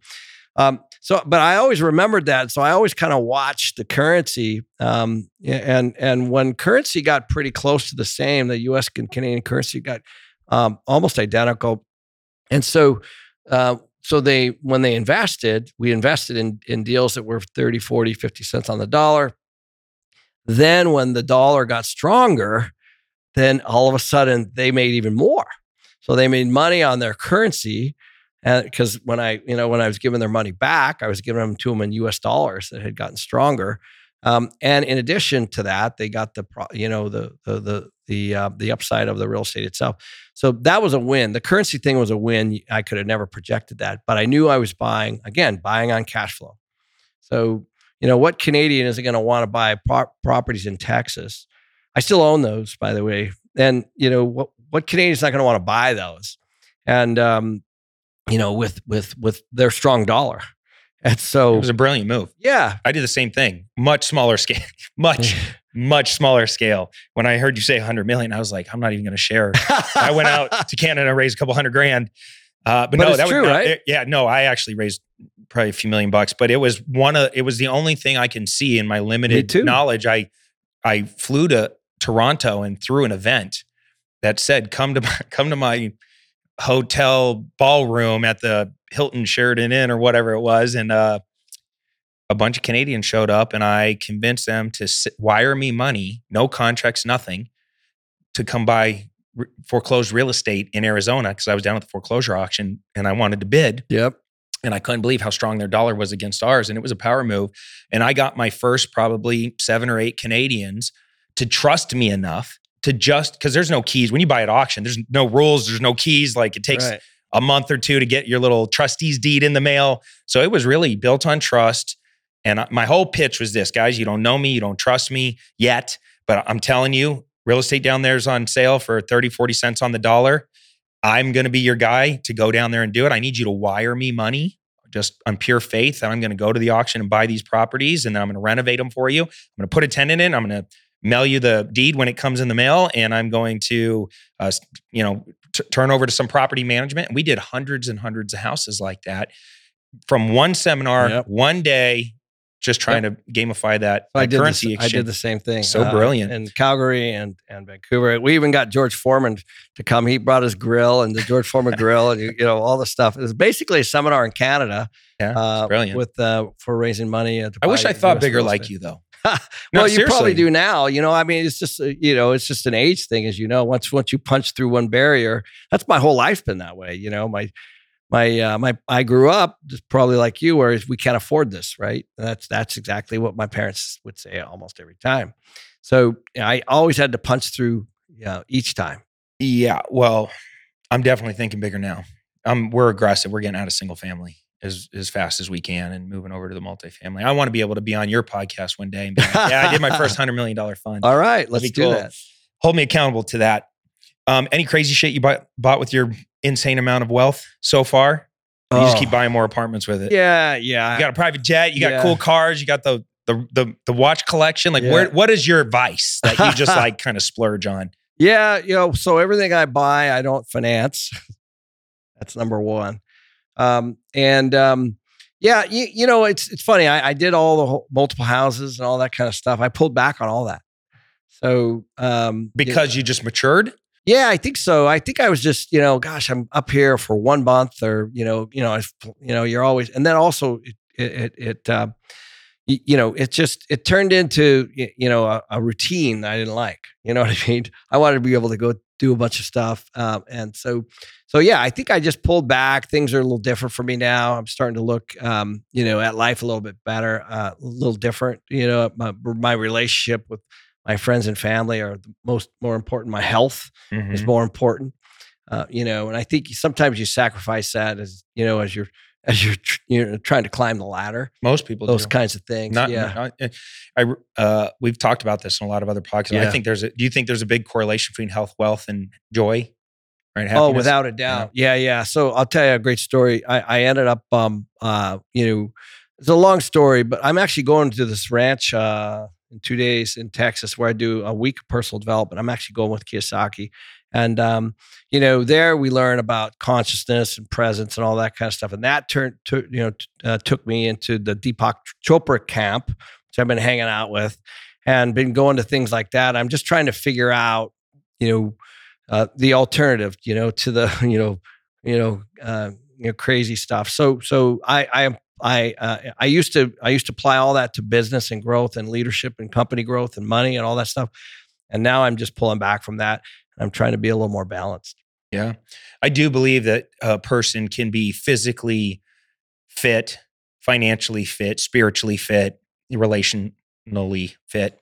Um, so, but I always remembered that. So I always kind of watched the currency. Um, and and when currency got pretty close to the same, the U.S. and Canadian currency got um, almost identical. And so, uh, so they when they invested, we invested in in deals that were 30, 40, 50 cents on the dollar. Then when the dollar got stronger, then all of a sudden they made even more. So they made money on their currency. And because when I, you know, when I was giving their money back, I was giving them to them in US dollars that had gotten stronger. Um, and in addition to that, they got the, you know, the, the, the, the, uh, the upside of the real estate itself. So that was a win. The currency thing was a win. I could have never projected that, but I knew I was buying, again, buying on cash flow. So, you know, what Canadian isn't going to want to buy pro- properties in Texas? I still own those, by the way. And you know what? What Canadian's not going to want to buy those? And um, you know, with with with their strong dollar. And so it was a brilliant move. yeah, I did the same thing, much smaller scale, much, much smaller scale. When I heard you say 100 million, I was like, I'm not even going to share. I went out to Canada raised a couple hundred grand. Uh, but, But no, that true, was right? it- yeah, no, I actually raised probably a few million bucks, but it was one of it was the only thing I can see in my limited knowledge. I I flew to Toronto and threw an event that said, "Come to my, come to my hotel ballroom at the Hilton Sheraton Inn or whatever it was," and uh, a bunch of Canadians showed up, and I convinced them to s- wire me money, no contracts, nothing, to come buy re- foreclosed real estate in Arizona because I was down at the foreclosure auction and I wanted to bid yep. and I couldn't believe how strong their dollar was against ours. And it was a power move. And I got my first probably seven or eight Canadians to trust me enough to just because there's no keys when you buy at auction. There's no rules. There's no keys. Like it takes Right. a month or two to get your little trustee's deed in the mail. So it was really built on trust. And I- my whole pitch was this, guys, you don't know me, you don't trust me yet, but I'm telling you, real estate down there is on sale for 30, 40 cents on the dollar. I'm going to be your guy to go down there and do it. I need you to wire me money just on pure faith. that I'm going to go to the auction and buy these properties and then I'm going to renovate them for you. I'm going to put a tenant in. I'm going to mail you the deed when it comes in the mail. And I'm going to, uh, you know, t- turn over to some property management. And we did hundreds and hundreds of houses like that from one seminar, Yep. one day, just trying to gamify that, I that did, the, currency I did the same thing. uh, So brilliant. in Calgary and and Vancouver. We even got George Foreman to come. He brought his grill and the George Foreman grill and you, know all the stuff. It was basically a seminar in Canada. Yeah, uh, brilliant. with uh, for raising money. uh, I wish I thought US bigger like you, though. well, No, you probably do now. You know, I mean, it's just uh, you know, it's just an age thing, as you know. Once once you punch through one barrier, that's my whole life's been that way. You know, my my uh, my I grew up just probably like you, where we can't afford this, right? And that's that's exactly what my parents would say almost every time. So you know, I always had to punch through you know, each time. Yeah, well, I'm definitely thinking bigger now. Um, we're aggressive. We're getting out of single family as as fast as we can and moving over to the multifamily. I want to be able to be on your podcast one day and be like, yeah, I did my first hundred million dollar fund. All right, let's do cool. that. Hold me accountable to that. Um, any crazy shit you bought bought with your insane amount of wealth so far? You just Oh. keep buying more apartments with it. Yeah, yeah. You got a private jet. You got Yeah. cool cars. You got the the the, the watch collection. Like, Yeah. where what is your vice that you just like kind of splurge on? Yeah, you know, so everything I buy, I don't finance. That's number one. Um, and um, yeah, you, you know, it's it's funny. I, I did all the whole, multiple houses and all that kind of stuff. I pulled back on all that. So um, you know- Because you just matured. yeah, I think so. I think I was just, you know, gosh, I'm up here for one month, or you know, you know, I, you know, you're always, and then also it, it, it, it uh, you know, it just it turned into, you know, a, a routine that I didn't like. You know what I mean? I wanted to be able to go do a bunch of stuff, um, and so, so yeah, I think I just pulled back. Things are a little different for me now. I'm starting to look, um, you know, at life a little bit better, uh, a little different. You know, my my relationship with my friends and family are the most more important. My health Mm-hmm. is more important. Uh, you know, and I think sometimes you sacrifice that as you know as you're as you're tr- you know trying to climb the ladder. Most people Those do. kinds of things. Not, yeah. not- eh, I, uh, we've talked about this in a lot of other podcasts. I think there's a, do you think there's a big correlation between health, wealth, and joy? Right? Oh, without a doubt. Yeah, yeah. So I'll tell you a great story. I, I ended up, um, uh, you know, it's a long story, but I'm actually going to this ranch uh, in two days in Texas where I do a week of personal development. I'm actually going with Kiyosaki. And, um, you know, there we learn about consciousness and presence and all that kind of stuff. And that turned, to, you know, t- uh, took me into the Deepak Chopra camp, which I've been hanging out with and been going to things like that. I'm just trying to figure out, you know, uh, the alternative, you know, to the, you know, you know, uh, you know, crazy stuff. So, so I, I am, I, uh, I used to, I used to apply all that to business and growth and leadership and company growth and money and all that stuff. And now I'm just pulling back from that. I'm trying to be a little more balanced. Yeah. I do believe that a person can be physically fit, financially fit, spiritually fit, relationally fit.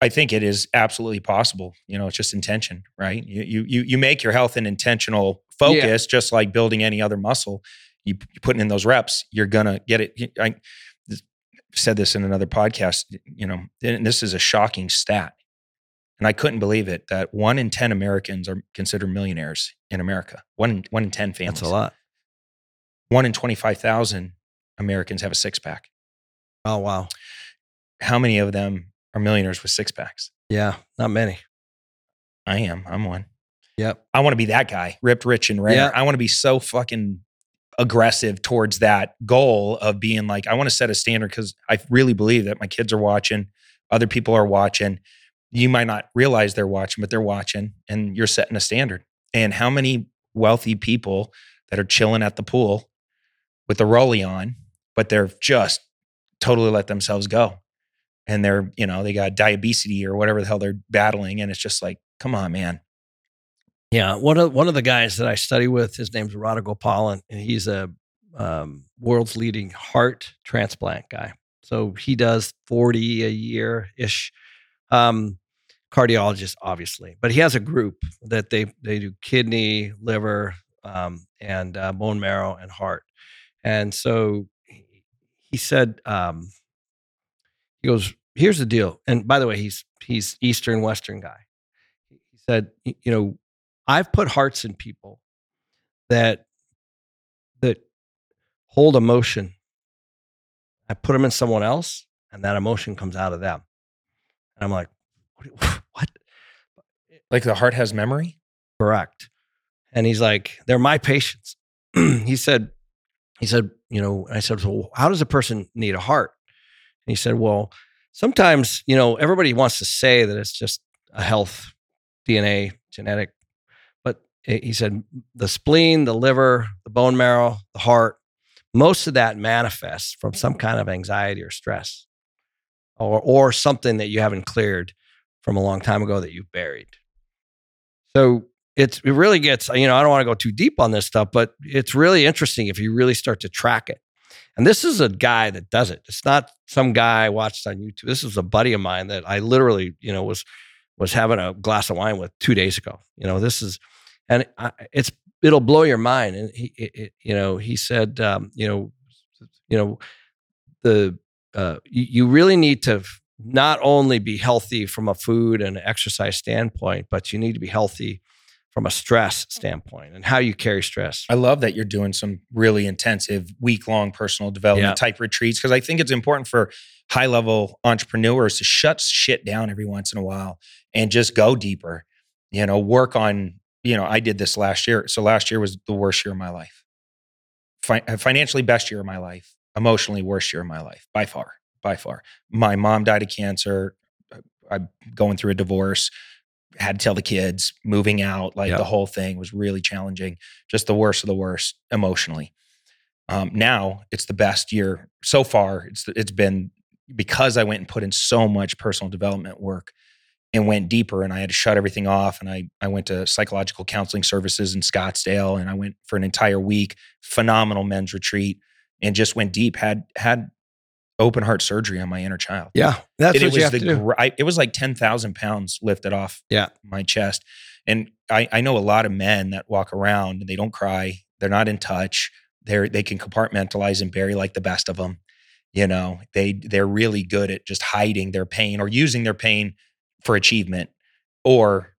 I think it is absolutely possible. You know, it's just intention, right? You you you, make your health an intentional focus, just like building any other muscle. You, you putting in those reps, you're gonna get it. I said this in another podcast. You know, and this is a shocking stat, and I couldn't believe it that one in ten Americans are considered millionaires in America. One in, one in ten families. That's a lot. One in twenty five thousand Americans have a six pack. Oh, wow. How many of them are millionaires with six packs? Yeah. Not many. I am. I'm one. Yep. I want to be that guy, ripped, rich, and rare. Yeah. I want to be so fucking aggressive towards that goal of being like, I want to set a standard because I really believe that my kids are watching, other people are watching. You might not realize they're watching, but they're watching, and you're setting a standard. And how many wealthy people that are chilling at the pool with the rollie on, but they're just totally let themselves go. And they're, you know, they got diabetes or whatever the hell they're battling. And it's just like, come on, man. Yeah, one of one of the guys that I study with, his name's Radha Gopalan, and he's a um, world's leading heart transplant guy. So he does forty a year ish. Um, cardiologist, obviously, but he has a group that they they do kidney, liver, um, and uh, bone marrow and heart. And so he said, um, he goes, "Here's the deal." And by the way, he's he's Eastern Western guy. He said, "You know, I've put hearts in people that that hold emotion. I put them in someone else, and that emotion comes out of them." And I'm like, "What?" Like the heart has memory? Correct. And he's like, they're my patients. he said, he said, you know, I said, well, how does a person need a heart? And he said, well, sometimes, you know, everybody wants to say that it's just a health DNA genetic, but he said the spleen, the liver, the bone marrow, the heart, most of that manifests from some kind of anxiety or stress or, or something that you haven't cleared from a long time ago that you've buried. So it's it really gets you know I don't want to go too deep on this stuff, but it's really interesting if you really start to track it. And this is a guy that does it. It's not some guy I watched on YouTube. This is a buddy of mine that I literally you know was was having a glass of wine with two days ago. You know this is and I, it's it'll blow your mind. And he it, it, you know he said um, you know you know the uh, you, you really need to not only be healthy from a food and exercise standpoint, but you need to be healthy from a stress standpoint and how you carry stress. I love that you're doing some really intensive week long personal development yeah. type retreats because I think it's important for high level entrepreneurs to shut shit down every once in a while and just go deeper. You know, work on, you know, I did this last year. So last year was the worst year of my life. Fi- uh, financially, best year of my life. Emotionally, worst year of my life by far. By far. My mom died of cancer. Uh, I'm going through a divorce had to tell the kids moving out like the whole thing was really challenging just the worst of the worst emotionally um, now it's the best year so far it's it's been because i went and put in so much personal development work and went deeper and i had to shut everything off and i i went to psychological counseling services in scottsdale and i went for an entire week phenomenal men's retreat and just went deep had had open heart surgery on my inner child. Yeah, that's and what you have to do. I, it was like ten thousand pounds lifted off. Yeah. my chest, and I, I know a lot of men that walk around and they don't cry. They're not in touch. They're they can compartmentalize and bury like the best of them. You know, they they're really good at just hiding their pain or using their pain for achievement, or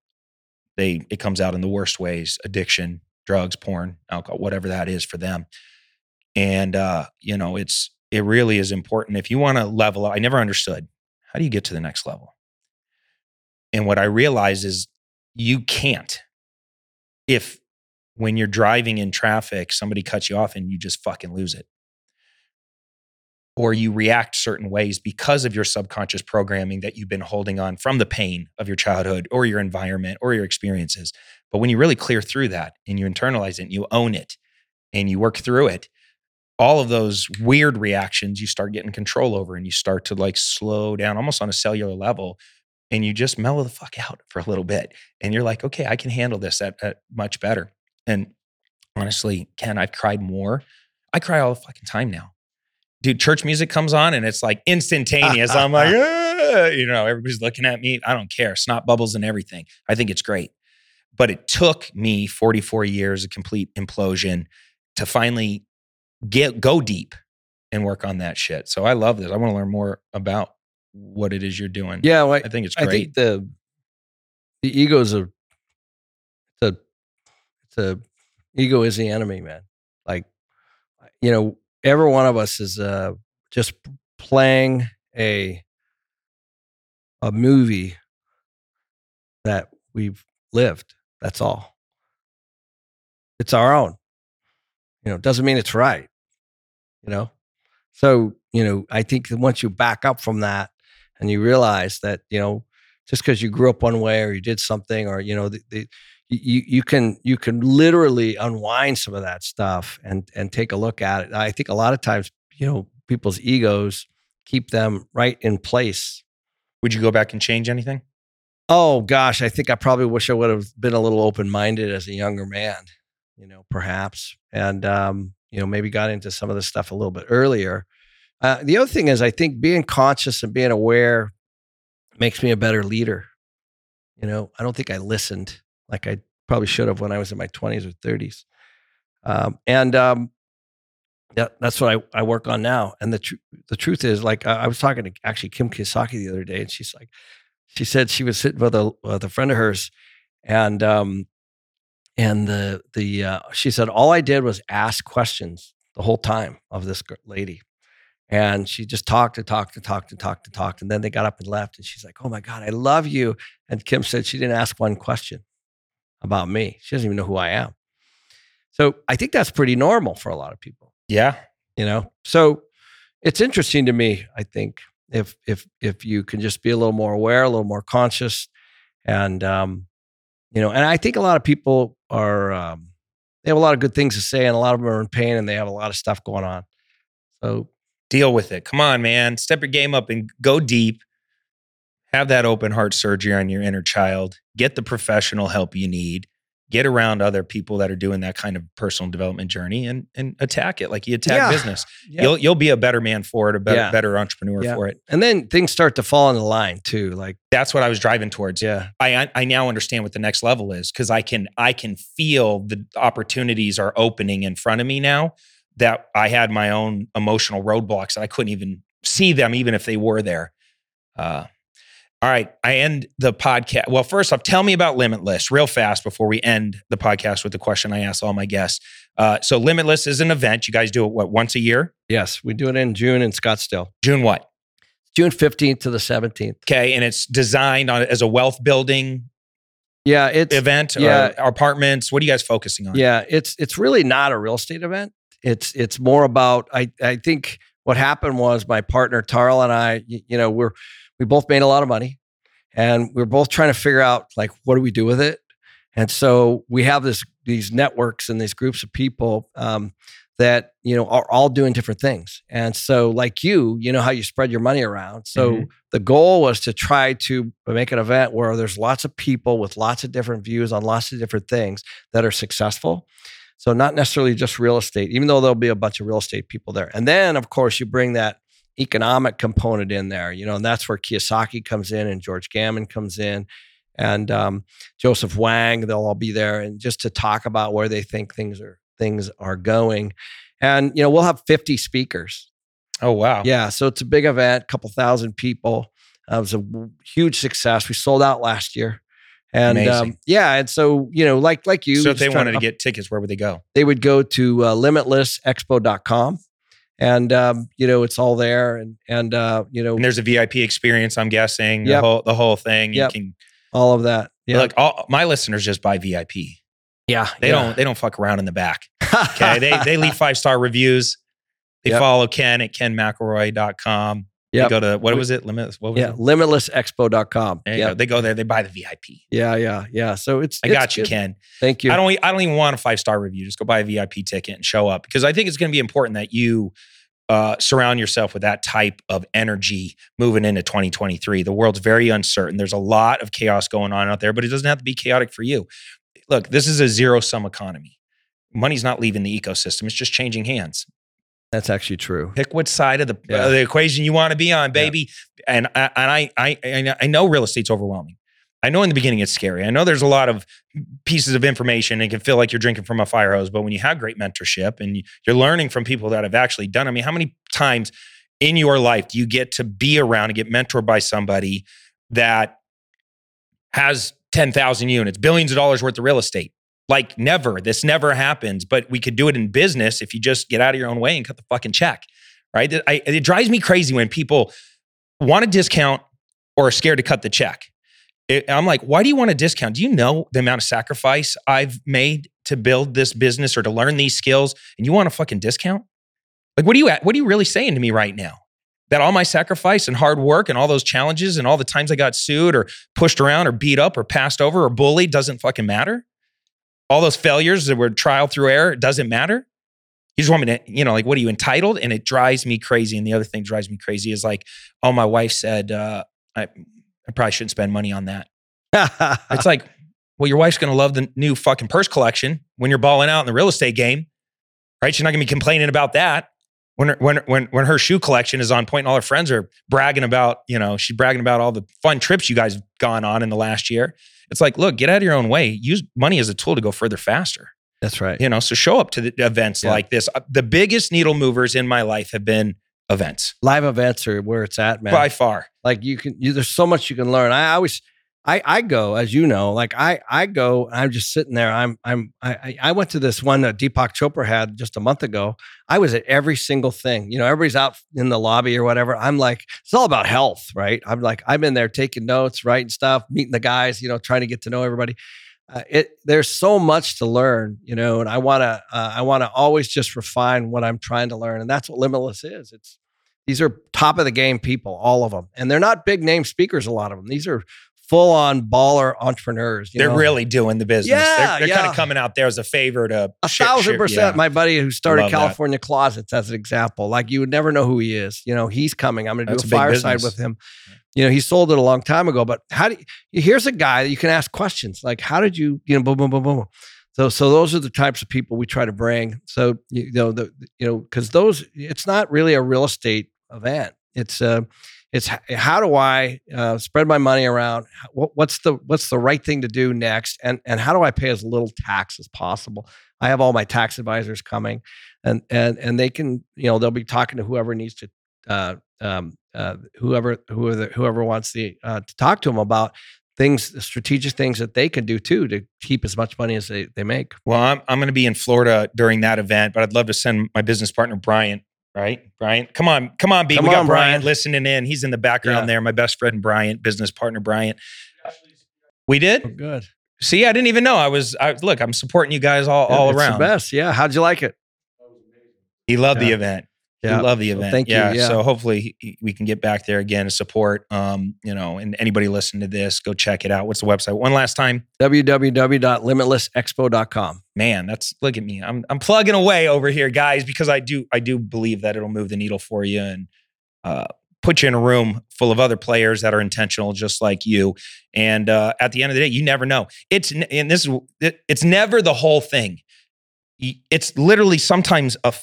they it comes out in the worst ways: addiction, drugs, porn, alcohol, whatever that is for them. And uh, you know, it's it really is important. If you want to level up, I never understood how do you get to the next level? And what I realized is you can't. If when you're driving in traffic, somebody cuts you off and you just fucking lose it. Or you react certain ways because of your subconscious programming that you've been holding on from the pain of your childhood or your environment or your experiences. But when you really clear through that and you internalize it and you own it and you work through it, all of those weird reactions you start getting control over and you start to like slow down almost on a cellular level and you just mellow the fuck out for a little bit and you're like okay i can handle this at, at much better. And honestly ken i've cried more i cry all the fucking time now. Dude church music comes on and it's like instantaneous. I'm like ah, you know everybody's looking at me i don't care snot bubbles and everything i think it's great. But it took me 44 years of complete implosion to finally get go deep and work on that shit. So I love this. I want to learn more about what it is you're doing. Yeah, well, I think it's great. I think the the ego is a it's a it's a ego is the enemy, man. Like you know, every one of us is uh just playing a a movie that we've lived. That's all. It's our own. You know, it doesn't mean it's right you know? So, you know, I think that once you back up from that and you realize that, you know, just because you grew up one way or you did something or, you know, the, the, you, you can you can literally unwind some of that stuff and and take a look at it. I think a lot of times, you know, people's egos keep them right in place. Would you go back and change anything? Oh gosh, I think I probably wish I would have been a little open minded as a younger man, you know, perhaps. And um, you know, maybe got into some of this stuff a little bit earlier. Uh, the other thing is, I think being conscious and being aware makes me a better leader. You know, I don't think I listened like I probably should have when I was in my 20s or 30s. Um, and um, yeah, that's what I, I work on now. And the tr- the truth is, like I, I was talking to actually Kim Kiyosaki the other day, and she's like, she said she was sitting with a with a friend of hers, and um, and the the uh, she said all I did was ask questions the whole time of this lady, and she just talked and talked and talked and talked and talked, and then they got up and left, and she's like, "Oh my god, I love you," and Kim said she didn't ask one question about me. She doesn't even know who I am. So I think that's pretty normal for a lot of people Yeah. you know so it's interesting to me i think if if if you can just be a little more aware a little more conscious and um you know and i think a lot of people are um they have a lot of good things to say and a lot of them are in pain and they have a lot of stuff going on so Deal with it. Come on, man. Step your game up and go deep. Have that open heart surgery on your inner child. Get the professional help you need. Get around other people that are doing that kind of personal development journey and and attack it like you attack Yeah. business. yeah. You'll you'll be a better man for it, a better Yeah. better entrepreneur for it. and then things start to fall in the line too like That's what I was driving towards. yeah I I- now understand what the next level is because I can I can feel the opportunities are opening in front of me now that I had my own emotional roadblocks and I couldn't even see them even if they were there. Uh, all right, I end the podcast. Well, first off, tell me about Limitless real fast before we end the podcast with the question I ask all my guests. Uh, so, Limitless is an event. You guys do it what once a year? yes we do it in june in scottsdale June what? june 15th to the 17th Okay, and it's designed on as a wealth building yeah it's event. yeah. or apartments. What are you guys focusing on? Yeah, it's it's really not a real estate event. It's it's more about I I think what happened was my partner Tarl and I y- you know we're we both made a lot of money and we're both trying to figure out like what do we do with it. And so we have this these networks and these groups of people um, that you know are all doing different things. And so like you, you know how you spread your money around. So Mhm. the goal was to try to make an event where there's lots of people with lots of different views on lots of different things that are successful. So not necessarily just real estate, even though there'll be a bunch of real estate people there. And then of course you bring that economic component in there, you know, and that's where Kiyosaki comes in and George Gammon comes in and um, Joseph Wang, they'll all be there and just to talk about where they think things are things are going. And you know, we'll have 50 speakers. Oh wow. Yeah, so it's a big event, couple thousand people. Uh, it was a huge success. We sold out last year. And um, yeah, and so you know, like like you, so if they wanted to up- get tickets, where would they go? they would go to uh, limitlessexpo.com and um, you know it's all there and and uh, you know And there's a VIP experience. I'm guessing Yep. the whole the whole thing. Yep. You can all of that yeah like All my listeners just buy VIP. yeah They yeah. don't they don't fuck around in the back. Okay. they they leave five star reviews. They Yep. follow Ken at kenmcelroy.com. They go to what was it? Limit. What was yeah it? limitlessexpo.com yeah. They go there. They buy the VIP. yeah yeah yeah so it's I it's got you, good. Ken. thank you I don't. I don't even want a five star review. Just go buy a VIP ticket and show up because I think it's going to be important that you uh, surround yourself with that type of energy moving into 2023. The world's very uncertain. There's a lot of chaos going on out there, but it doesn't have to be chaotic for you. Look, this is a zero sum economy. Money's not leaving the ecosystem; it's just changing hands. That's actually true Pick which side of the Yeah. uh, the equation you want to be on, baby. And I, and I, I I know- real estate's overwhelming. I know in the beginning it's scary. I know there's a lot of pieces of information and it can feel like you're drinking from a fire hose. But when you have great mentorship and you- you're learning from people that have actually done, I mean, how many times in your life do you get to be around and get mentored by somebody that has 10,000 units, billions of dollars worth of real estate? Like never. This never happens. But we could do it in business if you just get out of your own way and cut the fucking check. Right? It, I, it drives me crazy when people want a discount or are scared to cut the check. It- I'm like, why do you want a discount? Do you know the amount of sacrifice I've made to build this business or to learn these skills? And you want a fucking discount? Like, what are you at? What are you really saying to me right now? That all my sacrifice and hard work and all those challenges and all the times I got sued or pushed around or beat up or passed over or bullied doesn't fucking matter? All those failures that were trial through error, it doesn't matter? You just want me to, you know, like, what are you entitled? And it drives me crazy. And the other thing drives me crazy is like, oh, my wife said, uh, I, I probably shouldn't spend money on that. It's like, well, your wife's going to love the new fucking purse collection when you're balling out in the real estate game, right? She's not going to be complaining about that. when her, when when when her shoe collection is on point and all her friends are bragging about you know she's bragging about all the fun trips you guys have gone on in the last year it's like look get out of your own way use money as a tool to go further faster That's right. you know so show up to the events Yeah. like this Uh, the biggest needle movers in my life have been events Live events are where it's at, man. by far like you can you, there's so much you can learn i always i i go as you know like i i go i'm just sitting there i'm i'm i I- went to this one that deepak chopra had just a month ago. I was at every single thing you know everybody's out in the lobby or whatever. I'm like it's all about health right? I'm like i'm in there taking notes writing stuff meeting the guys you know trying to get to know everybody. Uh, it there's so much to learn you know and i want to uh, i want to always just refine what i'm trying to learn and that's what limitless is. It's these are top of the game people, all of them, and they're not big name speakers. A lot of them. These are full on baller entrepreneurs. you they're know? really doing the business Yeah, they're, they're kind of coming out there as a favor to a thousand percent. yeah. My buddy who started Love that. California Closets as an example, like you would never know who he is. You know, he's coming. I'm going to do a a fireside business. with him. You know, he sold it a long time ago, but how do you, here's a guy that you can ask questions like, how did you, you know, boom, boom, boom, boom. So, so those are the types of people we try to bring. So, you know, the, you know, because those, it's not really a real estate event. It's uh, it's how do I uh, spread my money around? What, what's the what's the right thing to do next? And and how do I pay as little tax as possible? I have all my tax advisors coming, and and and they can you know they'll be talking to whoever needs to uh, um, uh, whoever whoever whoever wants the uh, to talk to them about things strategic things that they can do too to keep as much money as they, they make. Well, I'm, I'm going to be in Florida during that event, but I'd love to send my business partner, Bryant, right? Brian, come on, come on, B. Come we got on, Bryant. listening in. He's in the background Yeah. there. My best friend, Brian, business partner, Brian. We did? Oh, good. See, I didn't even know. I was, I, look, I'm supporting you guys all, Yeah, all around. The best. Yeah. How'd you like it? He loved the event. Yeah. He loved the event. thank you. Yeah. Yeah. So hopefully we can get back there again and support, um, you know, and anybody listening to this, go check it out. What's the website? One last time. www.limitlessexpo.com. man that's look at me i'm i'm plugging away over here guys because i do i do believe that it'll move the needle for you and uh put you in a room full of other players that are intentional just like you and uh at the end of the day you never know it's and this is it, it's never the whole thing it's literally sometimes a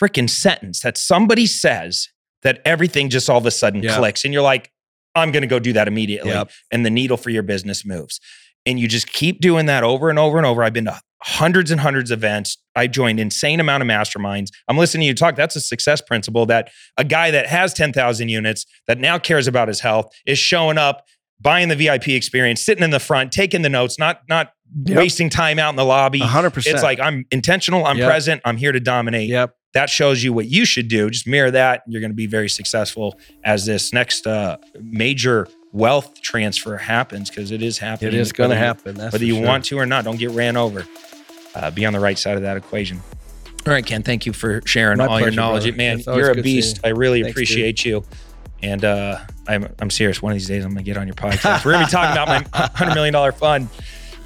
freaking sentence that somebody says that everything just all of a sudden Yeah. clicks and you're like i'm going to go do that immediately Yep. and the needle for your business moves and you just keep doing that over and over and over i've been to hundreds and hundreds of events i joined insane amount of masterminds i'm listening to you talk that's a success principle that a guy that has 10000 units that now cares about his health is showing up buying the vip experience sitting in the front taking the notes not not Yep. wasting time out in the lobby 100%. it's like i'm intentional i'm Yep. present i'm here to dominate yep. That shows you what you should do. Just mirror that. and You're going to be very successful as this next uh, major wealth transfer happens because it is happening. It is going to happen. That's Whether you sure. want to or not, don't get ran over. Uh, be on the right side of that equation. All right, Ken, thank you for sharing My all your knowledge. brother. Man, you're a beast. you. I really Thanks, dude. appreciate you. And uh, I'm, I'm serious. One of these days, I'm going to get on your podcast. We're going to be talking about my $100 million fund.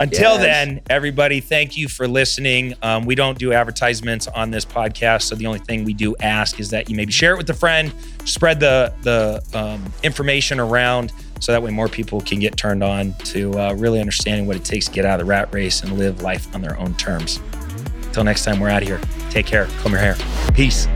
Until Yes. then, everybody, thank you for listening. Um, we don't do advertisements on this podcast, so the only thing we do ask is that you maybe share it with a friend, spread the the um, information around, so that way more people can get turned on to uh, really understanding what it takes to get out of the rat race and live life on their own terms. Until next time, we're out of here. Take care. Comb your hair. Peace.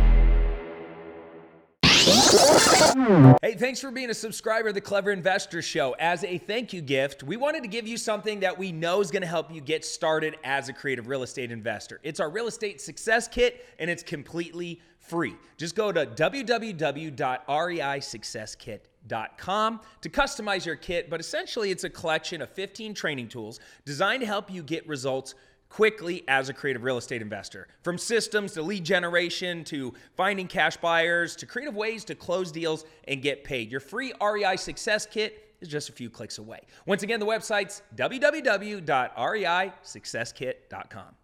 Hey, thanks for being a subscriber of the Clever Investor Show. As a thank you gift, we wanted to give you something that we know is going to help you get started as a creative real estate investor. It's our real estate success kit, and it's completely free. Just go to www.reisuccesskit.com to customize your kit, but essentially it's a collection of 15 training tools designed to help you get results quickly as a creative real estate investor. From systems to lead generation to finding cash buyers to creative ways to close deals and get paid. Your free REI Success Kit is just a few clicks away. Once again, the website's www.reisuccesskit.com.